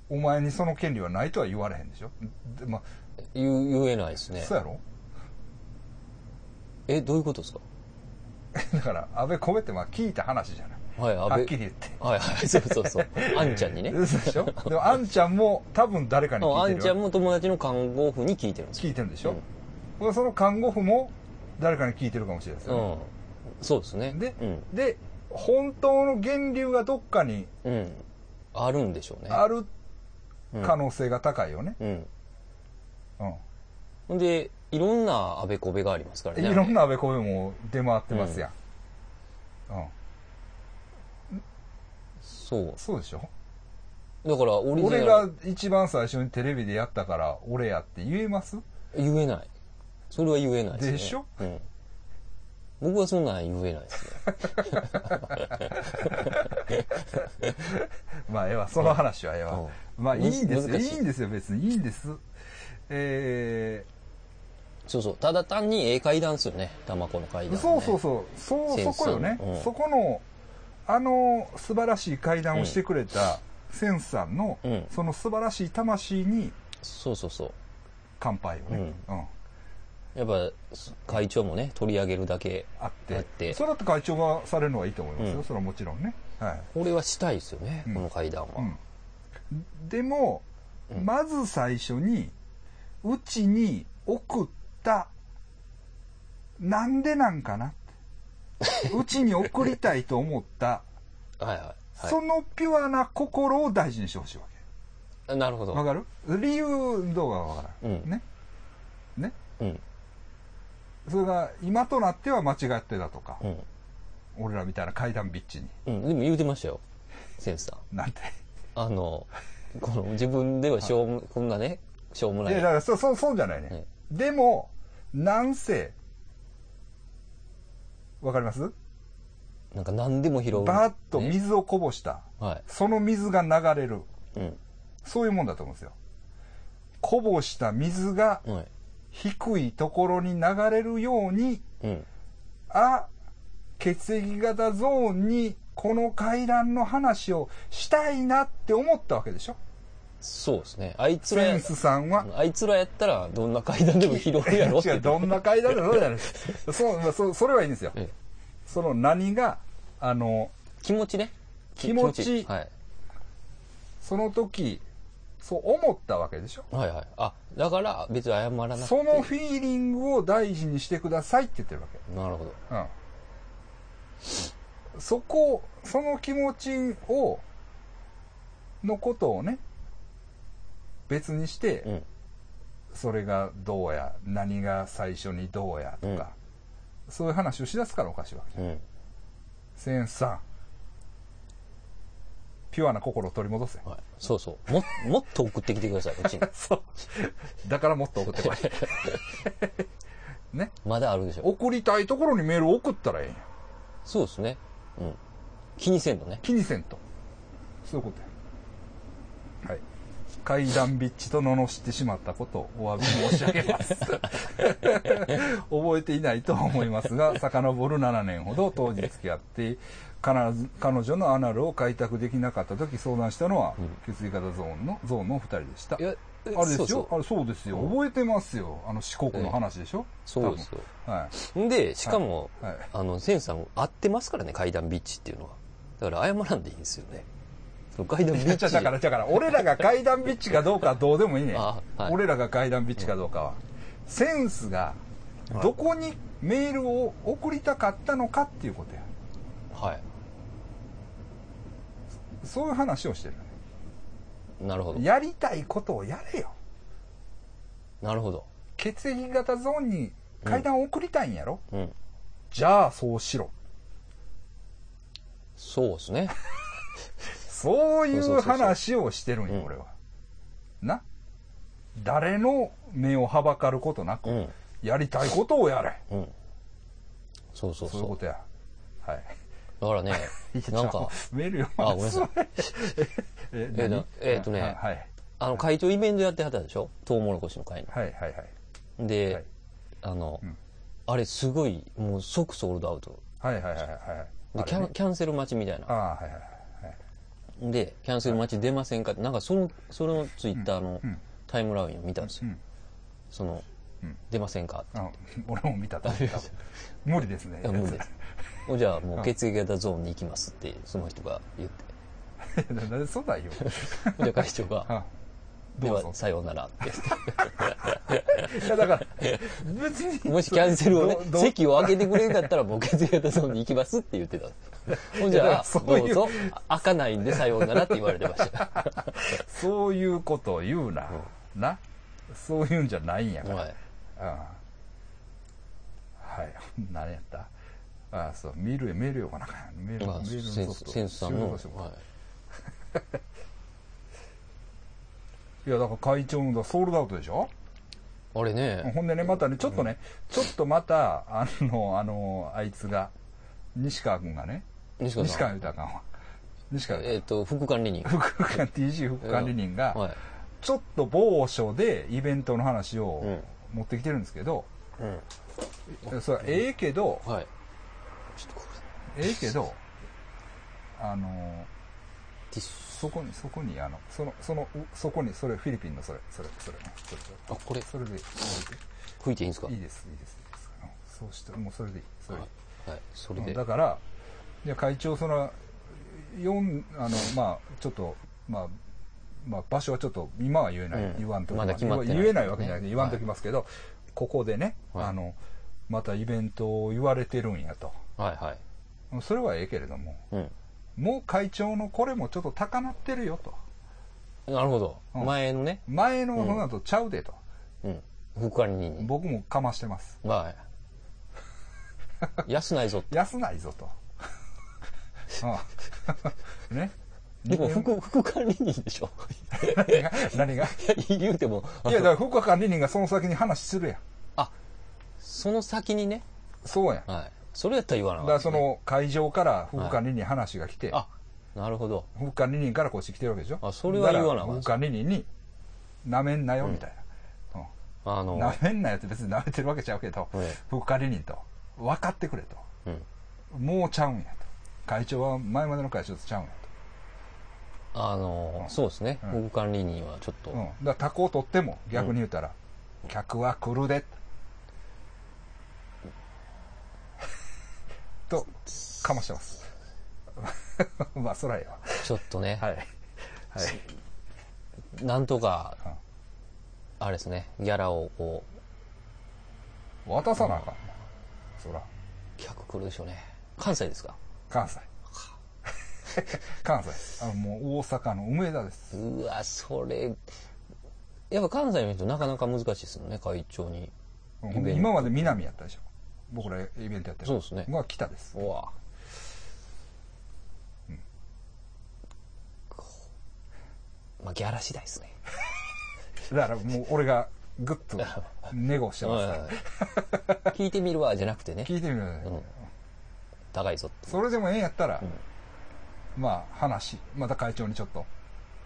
お前にその権利はないとは言われへんでしょ？でま言言えないですあ、ね。そうやろ？え、どういうことですか？だからあべこべってまあ聞いた話じゃないはい、安はっ倍きり言ってはいはい、そうそうそう。あんちゃんにね。嘘でしょ？でもあんちゃんも多分誰かに聞いてるよあんちゃんも友達の看護婦に聞いてるんですよ。聞いてるでしょ、その看護婦も誰かに聞いてるかもしれないですよね、うん。そうですね。でうん。で本当の源流がどっかにうん。あるんでしょうね。あるうん可能性が高いよね、うん。うんで、いろんなあべこべがありますからね。いろんなあべこべも出回ってますやん、うんそう。そうでしょ？だから。俺が一番最初にテレビでやったから俺やって言えます？言えない。それは言えないですね。でしょ？うん。僕はそんなん言えないですね。*laughs* まあええわ。その話はええわ、うん。まあいいんですよ。い。いいんですよ。別に。いいんです。えそうそう。ただ単にええ階段ですよね。玉子の階段、ね。そうそうそう。そうそこよね、うん。そこのあの素晴らしい会談をしてくれたセンスさんの、うん。その素晴らしい魂にそうそうそう。乾杯をね、うんやっぱ、会長もね、取り上げるだけあって。あってそれだって会長がされるのはいいと思いますよ、うん。それはもちろんね、はい。これはしたいですよね、うん。この階段は。うん、でも、うん。まず最初にうちに送ったなんでなんかな *laughs* うちに送りたいと思った。はいはい。はそのピュアな心を大事にしてほしいわけ。い、なるほど。わかる？理由どうかわからん、うん。ね？ね？うん。それが今となっては間違ってたとか、うん。俺らみたいな階段ビッチにうん。でも言うてましたよ。センスさん。なんて？あの、この自分ではしょうも、こんなね、しょうもないい。やだからそうそうそうじゃないね、はいでもなんせわかります？なんか何でも拾う。バーッとね水をこぼした、はい。その水が流れるうん。そういうもんだと思うんですよこぼした水がはい。低いところに流れるようにうん。あ血液型ゾーンにこの階段の話をしたいなって思ったわけでしょ？そうですね。あいつらやセン、スさんは。あいつらやったらどんな階段でも拾うやろって違う、どんな階段でもそうじゃない。*laughs* そう、まあそそれはいいんですよ。ええその何が、あの、気持ちね。き気持ちはい。その時、そう思ったわけでしょ？はいはい。あ、だから別に謝らなくて。そのフィーリングを大事にしてくださいって言ってるわけ。なるほど。うん。そこ、その気持ちを、のことをね、別にして、うん。それがどうや、何が最初にどうやとか、そういう話をしだすからおかしいわけじゃん。うん。センスさん、ピュアな心を取り戻せ。はい。そうそう。も、*laughs* もっと送ってきてください、うちに。*laughs* そう。だからもっと送ってこい。*laughs* ね。まだあるでしょ。送りたいところにメールを送ったらええんや。そうですね。うん。気にせんのね。気にせんと。そういうことや。はい。階段ビッチと罵ってしまったことをお詫び申し上げます。*laughs* 覚えていないとは思いますが、遡る7年ほど当時付き合って、彼女彼女のアナルを開拓できなかった時相談したのは、血液型ゾーンの、ゾーンのお二人でした。あれですよ？そうあれそうですよ。覚えてますよ。あの四国の話でしょ、そうですよ。はい。んで、しかも、はいあの、センさん、合ってますからね、階段ビッチっていうのは。だから謝らんでいいんですよね。階段ビッチ。だから、だから、俺らが階段ビッチかどうかはどうでもいいね。はい俺らが階段ビッチかどうかは。センスが、どこにメールを送りたかったのかっていうことや。はい。そういう話をしてる。なるほど。やりたいことをやれよ。なるほど。血液型ゾーンに階段を送りたいんやろ、うん。じゃあそうしろ。そうですね。そういう話をしてるんよ、うん俺は。な誰の目をはばかることなく、うん。やりたいことをやれ。うん。そうそうそう。そういうことや。はい。だからね、*laughs* なんか、メール読あごめんなさいええなえーとねはいはいあの、会長イベントやってはったでしょ？トウモロコシの会の。はいはいはいで、はいあの、うんあれすごい、もう即ソールドアウト。はいはいはいはいはいで、キャンキャンセル待ちみたいな。ああはいはいはいで、キャンセル待ち出ませんかって、なんかその、そのツイッターのうん。タイムラインを見たんですよ。うん。その、うん。出ませんかって。あ俺も見たと思った。無理ですね。いや無理。*laughs* です。じゃあもう血液型ゾーンに行きますって、その人が言って。*laughs* なんでそうだよで、会長が、あでは、さようなら。って言って。いやだから別に。もしキャンセルをねど、ど席を開けてくれんかったらもう血液型ゾーンに行きますって言ってた。*laughs* ほんじゃあ、そういう。どうぞ、開かないんでさようならって言われてました。*laughs* そういうことを言うな、な。そういうんじゃないんやから、はい。ああ。はい。*laughs* 何やった？ああそう。メールメールよかなメールまあ、メールセンス、さんの、はういやだから会長のソールドアウトでしょ？い。あれね、ほんでねまたねちょっとね、ちょっとまたあのあのあいつが西川君がね西川。西川言うたらあかんわ西川えっと、副管理人。副管 TG 副管理人が、はい。ちょっと某所でイベントの話をうん持ってきてるんですけど、うん。それはええけど、はい。ええけど、あの、れ、ティッシそこに、そこに、あの、その、その、うそこに、それ、フィリピンのそれ、それ、それね、それ、それュ。あ、これ、それで、そ吹いていいんですか？いいです、いいです、いいです。そうして、もうそれでいい、それ。はい。それうんで。だから、いや、会長、その、四あの、まあ、ちょっと、まあ、まあ、場所はちょっと、今は言えない、うん言わんとまだ決まってない言えないわけじゃないね言わんときますけど、ここでね、はいあの、またイベントを言われてるんやと。はいはい。それはええけれども、うん。もう会長のこれもちょっと高鳴ってるよと。なるほど。うん前のね、前のそんなとちゃうでと。うん。副管理人に。僕もかましてます。はい。安ないぞ。*laughs* 安ないぞと。*laughs* うんね。でも副、副管理人でしょ。何が？何が？いや、言うても、いや、だから副管理人がその先に話するやん。あ、その先にね。そうやん。だはい。それやったら言わなかかったね、らその会場から副管理人に話が来て、あ、なるほど。副管理人からこっち来てるわけでしょ？あそれは言わなあかんだから副管理人に、なめんなよ、みたいな。うんあの、なめんなよって別に舐めてるわけちゃうけど、ええ副管理人と、分かってくれと。うん。もうちゃうんや会長は前までの会長とちゃうんやあの、そうですね。うん管理人はちょっと、と。うん。だからタコを取っても逆に言うたら、客は来るで。と、かましてます。*laughs* まあ、そらええわ。ちょっとね、はい。はい。なんとかうん、あれですね、ギャラをこう、渡さなあかんな。そら。客来るでしょうね。関西ですか？関西。関西。あの、もう大阪の梅田です。うわ、それ、やっぱ関西の人なかなか難しいですよね、会長に。今まで南やったでしょ。僕らイベントやってる。そうですねまあ、北です。うわ。まあ、ギャラ次第ですね。*laughs* だからもう俺がグッと *laughs* ネゴしてますから。*laughs* 聞いてみるわ、じゃなくてね、聞いてみる、うん高いぞって。それでもええんやったら、まあ話、また会長にちょっと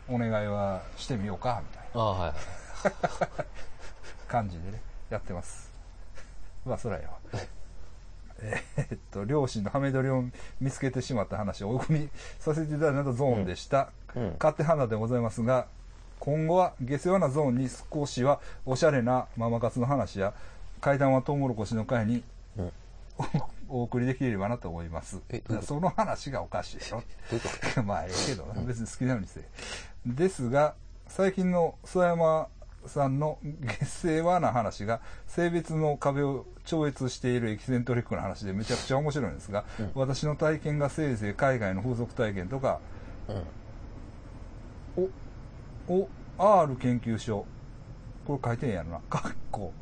お願いはしてみようか、みたいなああ、はい。感じでね、やってます。まあ、そらやわ。えーっと、両親のハメ撮りを見つけてしまった話をお送りさせていただいたゾーンでした。うんうん勝手花でございますが、今後は下世話なゾーンに少しはおしゃれなママ活の話や、階段はトウモロコシの会にうん。*laughs* お送りできればなと思います。その話がおかしいでしょ。*laughs* まあ、ええけどな、別に好きなようにせえ。ですが、最近の諏訪山さんの下世話な話が、性別の壁を超越しているエキセントリックな話でめちゃくちゃ面白いんですが、私の体験がせいぜい海外の風俗体験とか、とうん。お、お、R 研究所、これ書いてんやろな、かっこ、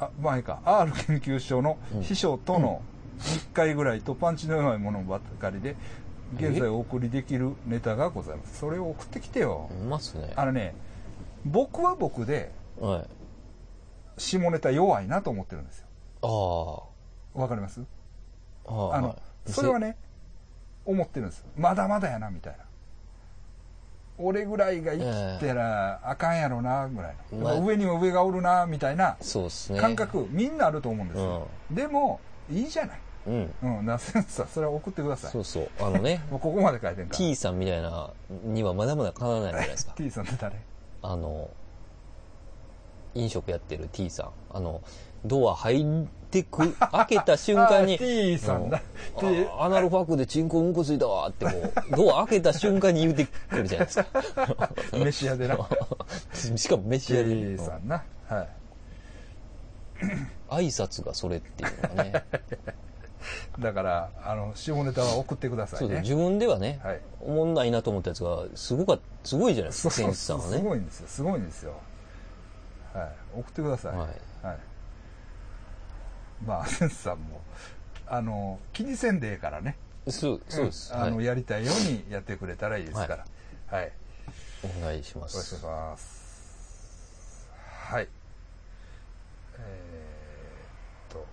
あ、前か、R 研究所の秘書との1回ぐらいとパンチの弱いものばかりで、現在お送りできるネタがございます。それを送ってきてよ。うまっすね。あのね、僕は僕ではい。下ネタ弱いなと思ってるんですよ。あわかります？あ。ああ。あのは、いそれは。ね、思ってるんですよ。まだまだやな、みたいな。俺ぐらいが生きてらあかんやろな、ぐらいの。まあ上には上がおるな、みたいなそうっすね。感。覚、みんなあると思うんですよ。でも、いいじゃない。うん。うん、なせんさ、それは送ってください。そうそう。あのね、*laughs* もうここまで書いてんから。T さんみたいなにはまだまだかなわないじゃないですか。*laughs* T さんって誰？あの、飲食やってる T さん。あの、ドア入ってく、*laughs* 開けた瞬間にあ、T さんだ。アナルファックでチンコうんこついたわってもう、ドア開けた瞬間に言うてくるじゃないですか。*laughs* 飯屋でな。*laughs* しかも飯屋で T さんな。はい。挨拶がそれっていうのがね。*laughs* だから、あの、下ネタは送ってくださいうね。自分ではね、はいおもんないなと思ったやつが、すごかすごいじゃないですか、センスさんはすね。ごいんですよ。すごいんですよ。はい。送ってください。はいはい。まあ、センスさんも、あの、気にせんでええからね。そう、そうです。んあの、はいやりたいようにやってくれたらいいですから。はい。よお願いしまろしくお願いす。します。はい。えーっと、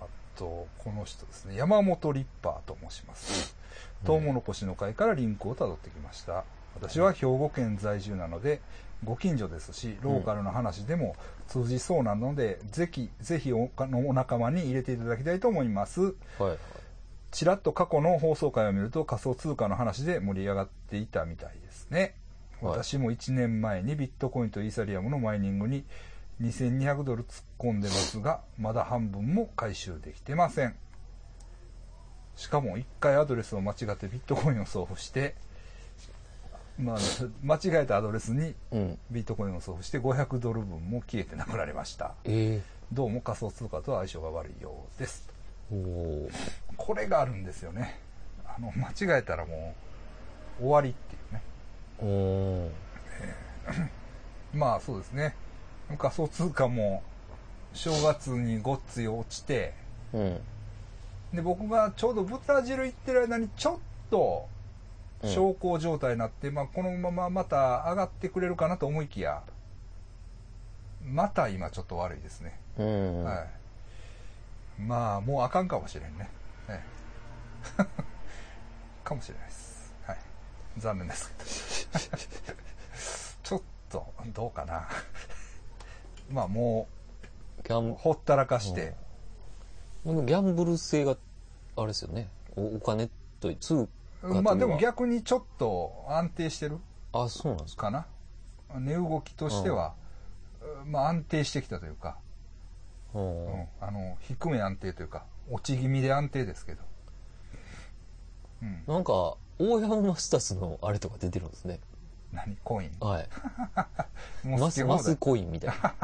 あと、この人ですね。山本リッパーと申します。トウモロコシの会からリンクをたどってきました。私は兵庫県在住なので、ご近所ですし、ローカルの話でも通じそうなので、ぜひ、ぜひおお仲間に入れていただきたいと思います。はい。ちらっと過去の放送回を見ると仮想通貨の話で盛り上がっていたみたいですね。はい私も1年前にビットコインとイーサリアムのマイニングに2200ドル突っ込んでますが、まだ半分も回収できてません。しかも1回アドレスを間違ってビットコインを送付して、まあ、間違えたアドレスにうん。ビットコインを送付して500ドル分も消えてなくなりました。えどうも仮想通貨とは相性が悪いようです。これがあるんですよね。あの、間違えたらもう、終わりっていうね。おー *coughs* まあそうですね。仮想通貨も、正月にごっつい落ちて、うん。で、僕がちょうどブラジル行ってる間にちょっと、うん小康状態になって、まあこのまままた上がってくれるかなと思いきや、また今ちょっと悪いですね。うん。はい。まあ、もうあかんかもしれんね。ええ *laughs* かもしれないです。はい。残念ですけど。*laughs* ちょっと、どうかな。まあ、もう、ギャンほったらかして、ギャンブル性が、あれですよね。おお金とすぐまあでも逆にちょっと安定してるあそうなんですか。かな。値動きとしては、まあ安定してきたというか、ううん。ん、あの低め安定というか落ち気味で安定ですけど、うん、なんか大山マスタスのあれとか出てるんですね何コイン？はい。*laughs* もうマスマスコインみたいな。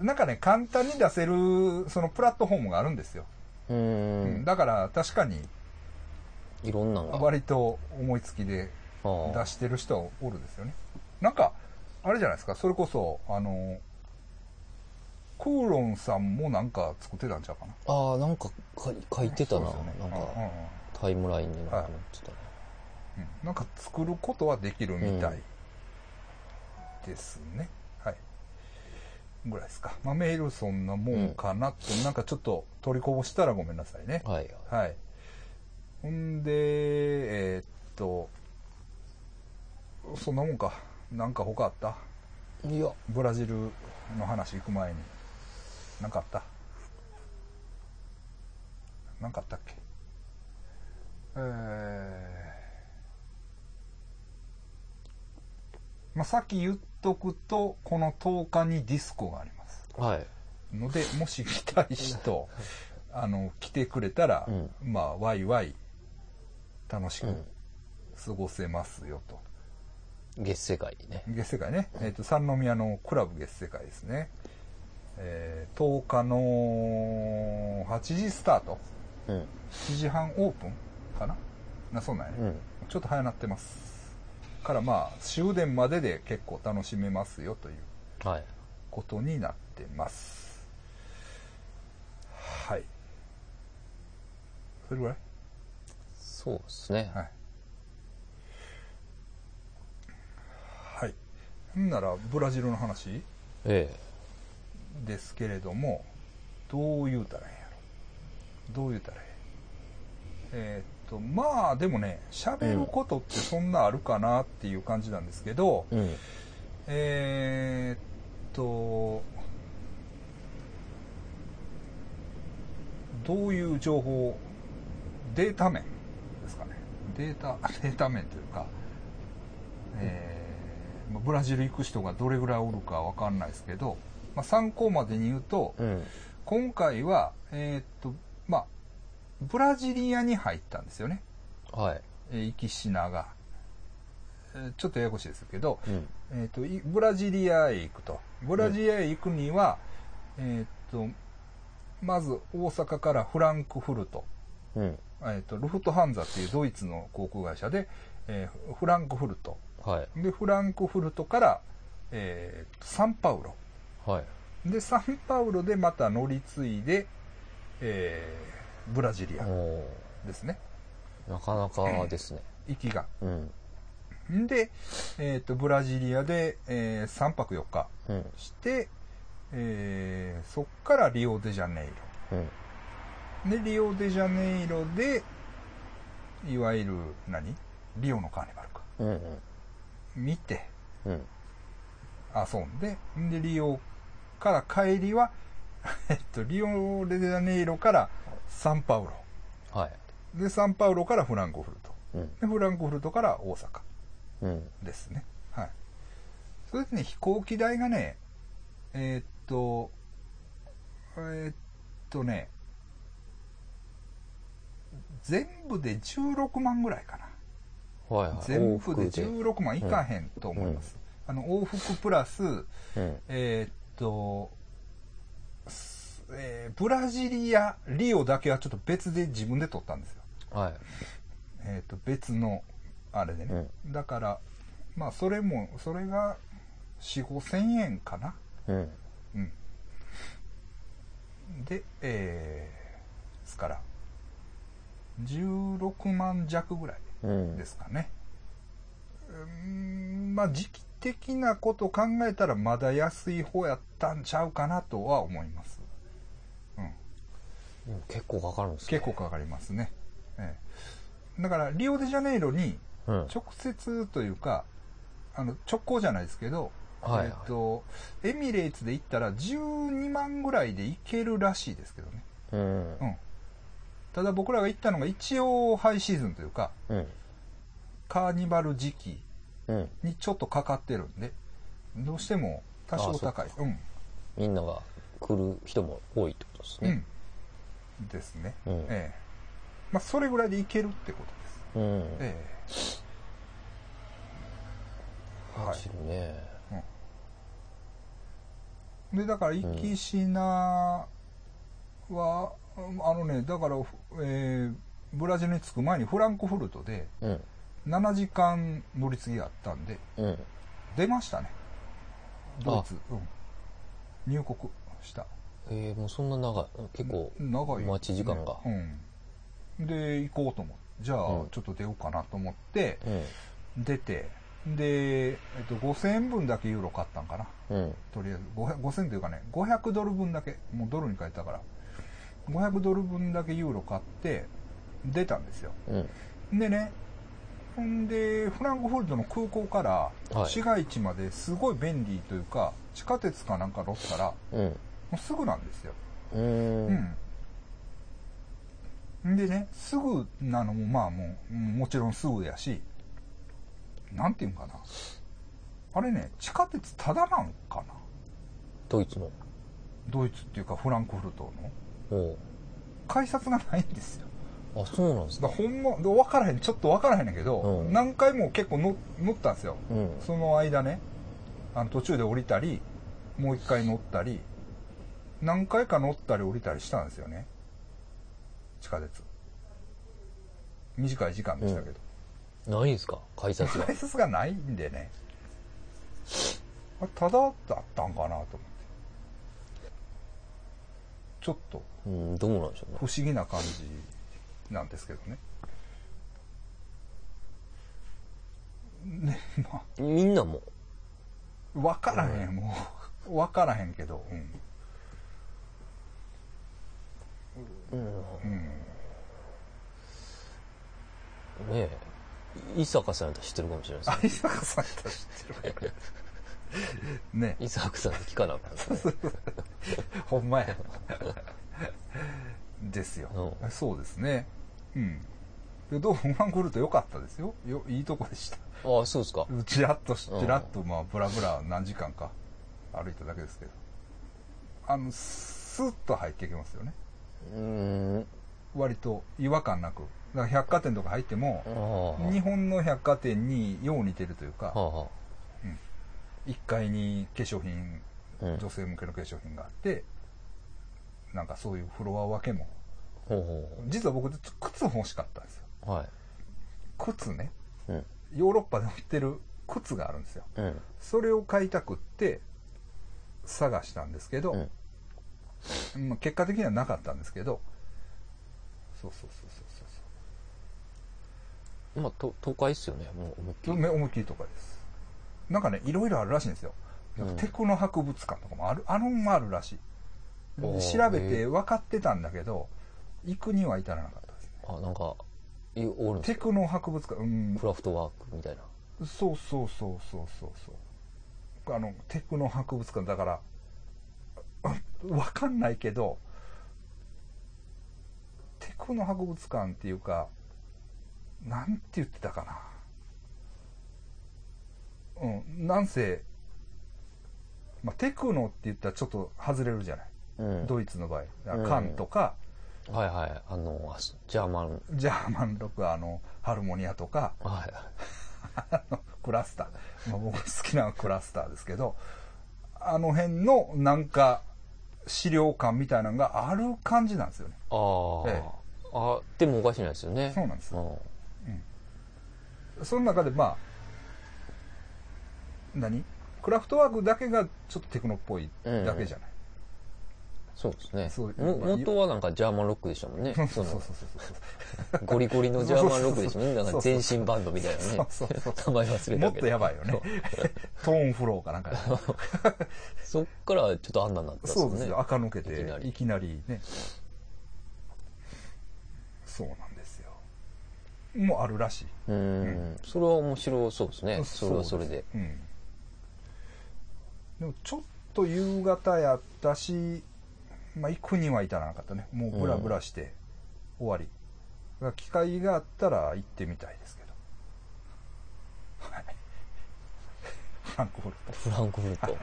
*laughs* なんかね簡単に出せるそのプラットフォームがあるんですよ、ううん。ん。だから確かにいろんなんが。割と思いつきで出してる人はおるですよね。なんかあれじゃないですか。それこそあのクーロンさんもなんか作ってたんちゃうかな。あーなんかか書いてたな、ね。なんかうんうんうん。タイムラインになってたな、うん。なんか作ることはできるみたいですね、はい。ぐらいですか、まあ、メールそんなもんかなって、なんかちょっと取りこぼしたらごめんなさいね。はい。はい。ほんでえーっとそんなもんか。なんか他あった？いや。ブラジルの話行く前に。何かあった？何かあったっけ？えーまあ、さっき言っとくとこの10日にディスコがあります。はい。のでもし来たい人あの来てくれたら、うん。まあワイワイ楽しくうん。過ごせますよと、月世界ね。月世界ね、えー、と三宮のクラブ月世界ですね、えー10日の8時スタート。うん。7時半オープンかな？なそうなんやね、うん。ちょっと早なってますからまあ終電までで結構楽しめますよというはい。ことになってます。はい。それぐらい？そうですね、はい。はい。ならブラジルの話？えですけれどもどう言うたらええんやろ。どう言うたらええ？えーっとまあでもね喋ることってそんなあるかなっていう感じなんですけど、えうんえーっとどういう情報データ面ですかね。データ *laughs* データ面というか、えーまあブラジル行く人がどれぐらいおるかわかんないですけど、まあ、参考までに言うと、うん。今回はえーっとまあブラジリアに入ったんですよね、はい。えー行きしなが、えーちょっとややこしいですけど、うん。えー、といブラジリアへ行くと。ブラジリアへ行くには、えー、とまず大阪からフランクフルト、うん。えー、とルフトハンザっていうドイツの航空会社で、えーフランクフルト。はい。でフランクフルトから、えーサンパウロ。はい。でサンパウロでまた乗り継いで、えーブラジリアおですね。ーなかなかですね。行きが。うん。で、えー、とブラジリアで、え3泊4日うん。して、えーそっからリオデジャネイうん。ロでリオデジャネイロでいわゆる何？リオのカーニバルか。うん。見て。うん。遊んで。でリオから帰りは *laughs* えっとリオデジャネイロからサンパウロ。はい。でサンパウロからフランクフルト。うん。でフランクフルトから大阪。うん。ですね。はい。それでね飛行機代がねえーっとえーっとね全部で16万ぐらいかな。はいはい。全部で往復16万いかへんと思います、あの往復プラスうん。えーっと、すえーブラジリアリオだけはちょっと別で自分で取ったんですよ。はい。えー、と別のあれでね、だからまあそれもそれが4 5千円かな。うんうん。でえー、ですから16万弱ぐらいうんですかね。うーんまあ時期的なこと考えたらまだ安い方やったんちゃうかなとは思います、結構かかるんですね結構かかりますね、ええだからリオデジャネイロにうん直接というかあの直行じゃないですけど、はいはいえっとエミレーツで行ったら12万ぐらいで行けるらしいですけどね、うんうん、ただ僕らが行ったのが一応ハイシーズンというか、うん。カーニバル時期うん。にちょっとかかってるんで、どうしても多少高い。うん。みんなが来る人も多いってことですね。うん。ですね。うんええ。まあ、それぐらいでいけるってことです。うん。ええ。はい。走るね。で、だから、行きしなは、あのね、だから、えーブラジルに着く前にフランクフルトでうん。7時間乗り継ぎがあったんで、うん。出ましたね。ドイツ。うん。入国した。えー、もうそんな長い。結構、長い、待ち時間が。うん。で、行こうと思って。じゃあうん、ちょっと出ようかなと思って、うん。出て、で、えっと、5000円分だけユーロ買ったんかな。うん。とりあえず500 5000というかね500ドル分だけもうドルに変えたから500ドル分だけユーロ買って出たんですようん。でねほんでフランクフルトの空港からはい市街地まですごい便利というか、地下鉄かなんか乗ったらもうん。うすぐなんですよ。うーん。うん。でねすぐなのもまあもううんもちろんすぐやしなんていうんかな。あれね地下鉄ただなんかな。ドイツの。ドイツっていうかフランクフルトの。改札がないんですよ。あ、そうなんですか。ほんまで分からへんちょっと分からへんねんけど、うん。何回も結構乗乗ったんですよ。うん。その間ねあの途中で降りたりもう一回乗ったり何回か乗ったり降りたりしたんですよね地下鉄短い時間でしたけど、ないんですか？改札が。改札がないんでねあただだったんかなと思ってちょっとうん、どうなんでしょうね不。思議な感じなんですけどね。ね、まみんなも。あ、わからへん、もう。わからへんけど、うん。うん。うん。ねえ。伊坂さんやったら知ってるかもしれないあ、です伊坂さんやったら知ってる。ね。伊坂さんに聞かなあかんですね。*laughs* ほんまや。ですよ。うそうですね。うん。でどうフランクフルト良かったですよ。よいいとこでした。ああ、そうですか。ちらっとちらっと、まあ、ブラブラ何時間か歩いただけですけど。あの、スーッと入っていけますよね。うーん。割と違和感なく。だから百貨店とか入っても。日本の百貨店によう似てるというか、はあは1階に化粧品。女性向けの化粧品があって、なんかそういうフロア分けも。ほうほ実は僕、靴欲しかったんですよ。う。はい。靴ね。うん。ヨーロッパで売ってる靴があるんですよ。うん。それを買いたくって探したんですけど、うん。まあ、結果的にはなかったんですけど。そうそうそうそうそうまあ、と都会っすよね。もう思いっきり。思いっきりとかです。なんかねいろいろあるらしいんですよ、うん。テクノ博物館とかもあるあるもあるらしい。調べて分かってたんだけど行くには至らなかったですね。あ、なんか、いおるんテクノ博物館うん。クラフトワークみたいな。そうそうそうそうそうそう。あのテクノ博物館だからあ分かんないけどテクノ博物館っていうかなんて言ってたかなうんなんせ、まあ、テクノって言ったらちょっと外れるじゃない、うん。ドイツの場合カンとか、はいはい。あの、あジャーマン。ジャーマンロックあのハルモニアとかはい。あのクラスター、まあ、僕好きなクラスターですけどあの辺のなんか資料館みたいなのがある感じなんですよね。ああ、えあでもおかしいないですよね。そうなんです。よ。その中でまあ何？クラフトワークだけがちょっとテクノっぽいだけじゃない、そうですね。そうも元はなんかジャーマンロックでしたもんね。そうそうそうそうそうゴリゴリのジャーマンロックでしたもんね。なんか全身バンドみたいなね。そうそうそう名前忘れたけど。もっとやばいよねトーンフローかなんかね *laughs* そっからちょっとあんなになったんですよね。そうですよ垢抜けていきなりいきなりねそうなんですよもうあるらしいうん。それは面白そうですね。それはそれで。うん、でもちょっと夕方やったし、まあ、行くには至らなかったねもうブラブラして、終わり。だから機会があったら行ってみたいですけど。はい。フランクフルト。フランクフルト。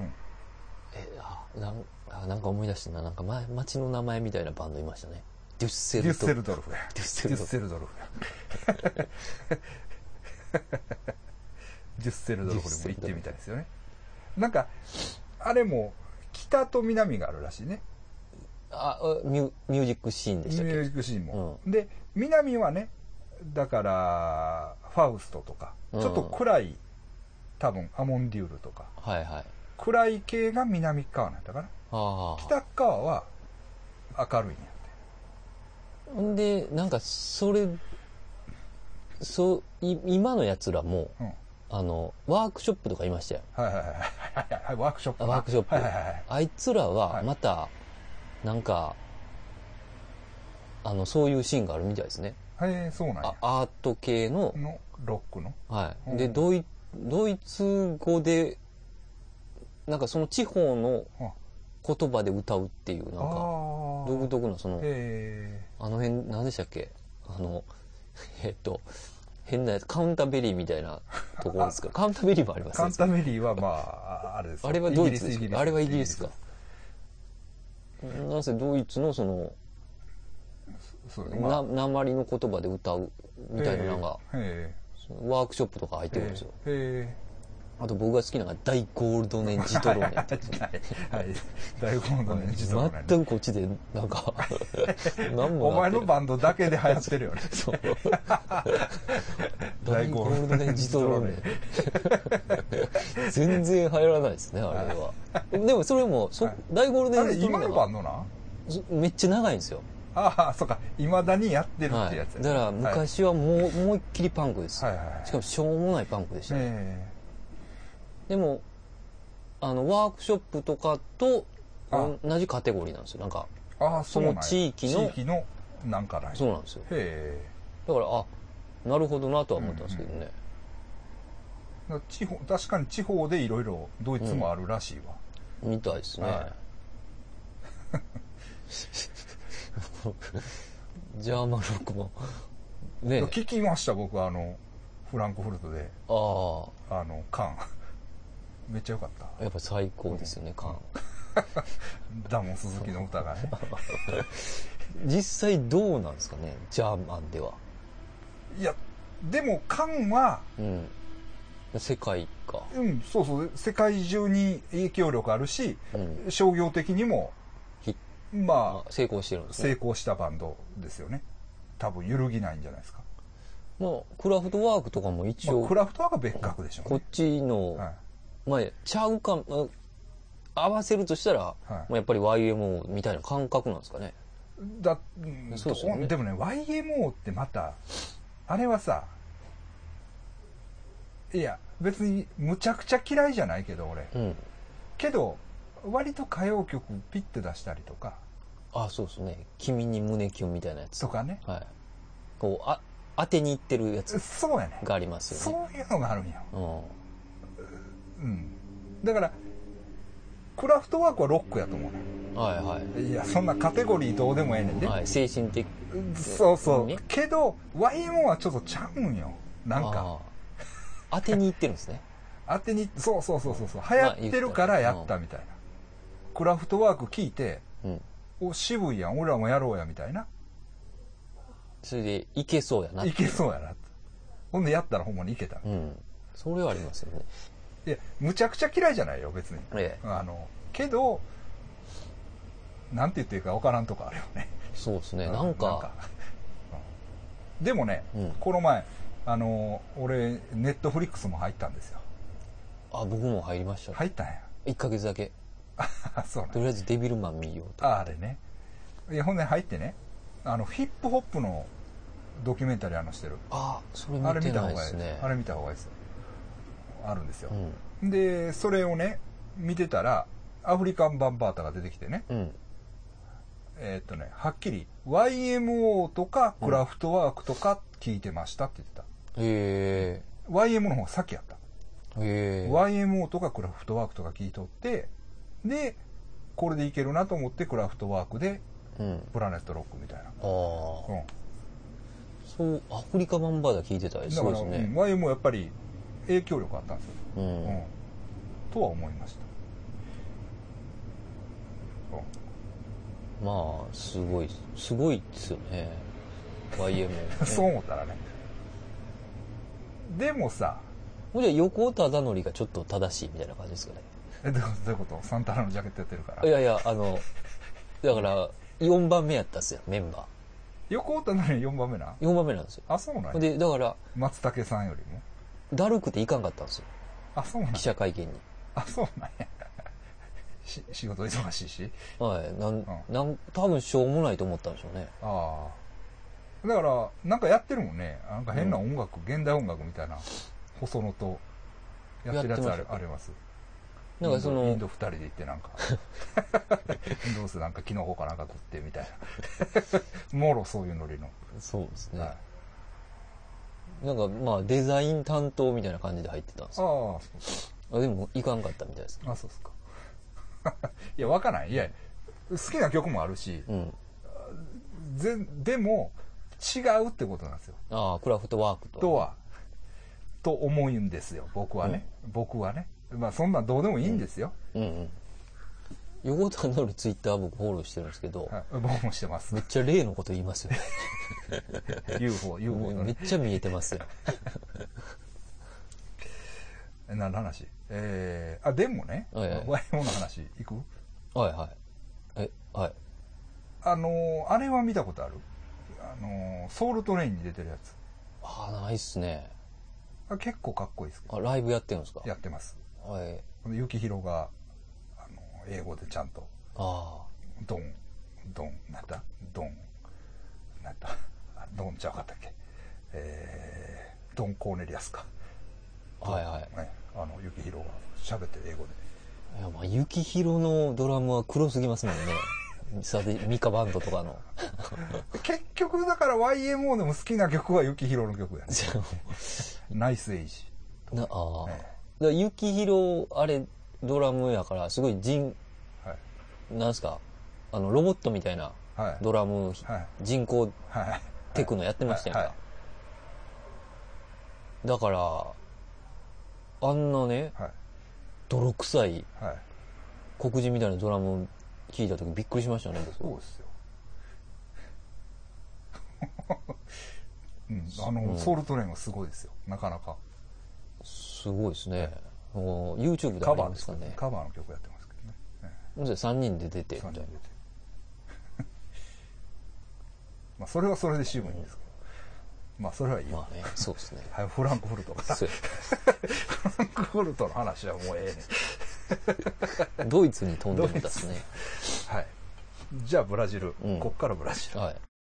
うん。え、あ、なんあなんか思い出したな。なんか前、町の名前みたいなバンドいましたね。デュッセデュッセルドルフや。デュッセルドルフデュッセルドルフや。*laughs* デュッセルドルフでも行ってみたいですよね。なんか、あれも、北と南があるらしいね。あ、あミュミュージックシーンでしたっけ？ミュージックシーンも。で、南はね、だから、ファウストとか、ちうんょっと暗い、多分、アモンデュールとか、はいはい。暗い系が南側なんだから、ああ。北側は明るいんやって。ほんで、なんか、それ、そう、い今の奴らも、うん。あの、ワークショップとかいましたよ。はいはいはいはいはいはい。ワークショップ。ワークショップ。はいはいはい。あいつらははいまた、なんか、あの、そういうシーンがあるみたいですね。へえ、そうなんやあ。アート系の、の、ロックの？はい。うんで、ドイ、ドイツ語で、なんかその地方のあ言葉で歌うっていう、なんか、あ独特なその、へあの辺、何でしたっけ？あの、*laughs* えっと、変なやつ、カウンターベリーみたいなところですか？*laughs* カウンターベリーもありますね。カンタメリーはまあ、ああれですよ。あれはドイツですか？あれはイギリスか。なぜドイツのその、そうねな、鉛の言葉で歌うみたいなのが、ワークショップとか入っえてるんですよ。へえあと僕が好きなのが大ゴールドネンジトローネンって *laughs* はい。はい。大根のね実はね全くこっちで、なんか、*laughs* 何もお前のバンドだけで流行ってるよね。そう。*laughs* 大大ゴゴールドールドネンジトローネ。ン。全然流行らないですね、あれは。でもそれも、そはい。大ゴールデあれンジトローネン今のバはンドなめっちゃ長いんですよ。ああそうか。いまだにやってるっはい。てやつ。やだから昔はもう、思い。っきりパンクです。はいはいはい。しかもしょうもないパンクでした。ね。えでも、あの、ワークショップとかとあ。同じカテゴリーなんですよ。なんか、えああその地域の地域のなんかないそうなんですよ。へだから、あ、なるほどなとは思ったんですけどね。え地方確かに地方でいろいろドイツもあるらしいわ、みたいですね。は *laughs* ジャーマンロックも、ね聞きました僕あのフランクフルトで。ああ、あのカンめっちゃよかったやっぱ最高ですよね、カン。*laughs* ダモン鈴木の歌がね *laughs* 実際どうなんですかね、ジャーマンでは。いやでもカンはうん。世界か。うんそうそう世界中に影響力あるしうん。商業的にもひまあ成功してるんです成ね。功したバンドですよね多分揺るぎないんじゃないですか、まあ、クラフトワークとかも一応、まあ、クラフトは別格でしょうこっね、ちの、はいまあ、ちゃうか、まあ合わせるとしたら、はいまあ、やっぱり YMO みたいな感覚なんですかね。だうんそうですよねでもね YMO ってまたあれはさいや別にむちゃくちゃ嫌いじゃないけど俺うん。けど割と歌謡曲ピッて出したりとかあ、そうですね。君に胸キュンみたいなやつ。とかねはい。こう、あ、当てにいってるやつそうやねがありますそよね。ういうのがあるんやうん。うんだからクラフトワークはロックやと思うねはいはい。いやそんなカテゴリーどうでもええねんで、はい、精神的。そうそうねけど YMO はちょっとちゃうんよなんか当てにいってるんですね。*laughs* 当てにそうそうそうそうそう流行ってるからやったみたいな、クラフトワーク聞いてうん。お渋いやん俺らもやろうやみたいなそれで、いけそうやな。いけそうやなほんでやったらほんまにいけた、うん。それはありますよね。いやむちゃくちゃ嫌いじゃないよ別に。ええ。あのけどなんて言っていいか分からんとこあるよね。そうですね。うなんか、うん。でもね、うん。この前あの俺ネットフリックスも入ったんですよ。あ、僕も入りました。入ったんや。1ヶ月だけ。あそうとりあえずデビルマン見ようと。ああれね。いやほんで入ってねあのヒップホップのドキュメンタリーあのしてる？あ、それあれ見て見た方がいいです。ないですね。あれ見た方がいいですあるんですよう、ん。でそれをね見てたらアフリカンバンバータが出てきてねうん。えーっとねはっきり YMO とかクラフトワークとか聞いてましたって言ってへた、YMO の方が先やったえ。へえ。YMO とかクラフトワークとか聞いとってでこれでいけるなと思ってクラフトワークでうん。プラネットロックみたいな。ああ。うん。そう、アフリカバンバーダ聞いてたりすごいですね。うん、YM もやっぱり影響力あったんですよ。ううんん。。とは思いました。うんまあ、すごい、すごいですよね。YM。*laughs* そう思ったらね。でもさ、もうじゃあ横田忠則がちょっと正しいみたいな感じですかね。えどういうこと？サンタナのジャケットやってるから。いやいや、あの、だから、4番目やったっすよ、メンバ横尾田の4番目なー。4番目なんですよ。あ、そうなんやで、だから、松竹さんよりも？だるくていかんかったんですよ。あ、そうなん記者会見に。あ、そうなんや。*laughs* し仕事忙しいし。はい。なん、うなん、多分しょうもないと思ったんでしょうね。ああ。だから、なんかやってるもんね。なんか変な音楽、現代音楽みたいな、細野と、やってるやつあるあります。なんかそのインド二人で行ってなんか、インドースなんかキノコかなんか食ってみたいな。*laughs* もろそういうノリの。そうですね。はいなんか、まあ、デザイン担当みたいな感じで入ってたんですああ、よ。そうあでも、いかんかったみたいです。あ、そうっすか。*laughs* いや、わからない。いや、好きな曲もあるし、うん。ぜでも、違うってことなんですよ。ああ、クラフトワークと。とは、と思うんですよ、僕はね。僕はね。まあ、そんなんどうでもいいんですよ。うんうん。横田のるツイッター僕フォローしてるんですけど、はい、僕もしてますめ。っちゃ例のこと言いますよね。*laughs* UFO、UFO。めっちゃ見えてますよ。え何の話？えー、あ、でもね、はいはいワイモの話、いく？はいはい。え、はい。あのーあれは見たことある？あのーソウルトレインに出てるやつ。ああ、ないっすね。あ結構かっこいいですけどあ、ライブやってるんですか？やってます。はい。ゆきひろが、英語でちゃんと、あドン、ドン、なんだ？ドン、なんだ？あドンちゃうかったっけ？えー、ドン・コーネリアスか。あ。はいはい。ね、あの、ゆきひろが喋ってる英語で。いや、まあ、雪広のドラムは黒すぎますもんね。*laughs* さで、ミカバンドとかの。*laughs* 結局、だから YMO でも好きな曲はゆきひろの曲やね。ナイスエイジ。あな、ああ。えだから雪広、あれ、ドラムやから、すごい人、はい。なんすか、あの、ロボットみたいなはい。ドラム、はい。人工はい。テクノやってましたやんか。だから、あんなね、はい。泥臭いはい。黒人みたいなドラム聞いた時びっくりしましたね、僕。そうですよ。*laughs* うん、あの、うんソウルトレインはすごいですよ。なかなか。すごいですね。YouTube でありカバーですますかね。カバーの曲やってますけどね。ほんで3人で出て。まあ、それはそれで渋いんですけど。まあ、それはいいわ。まあね、そうですね。*laughs* はい、フランクフルトから。そうフランクフルトの話はもうええねん。ドイツに飛んでもたっすね。はい。じゃあ、ブラジル。うんこっからブラジル。はい。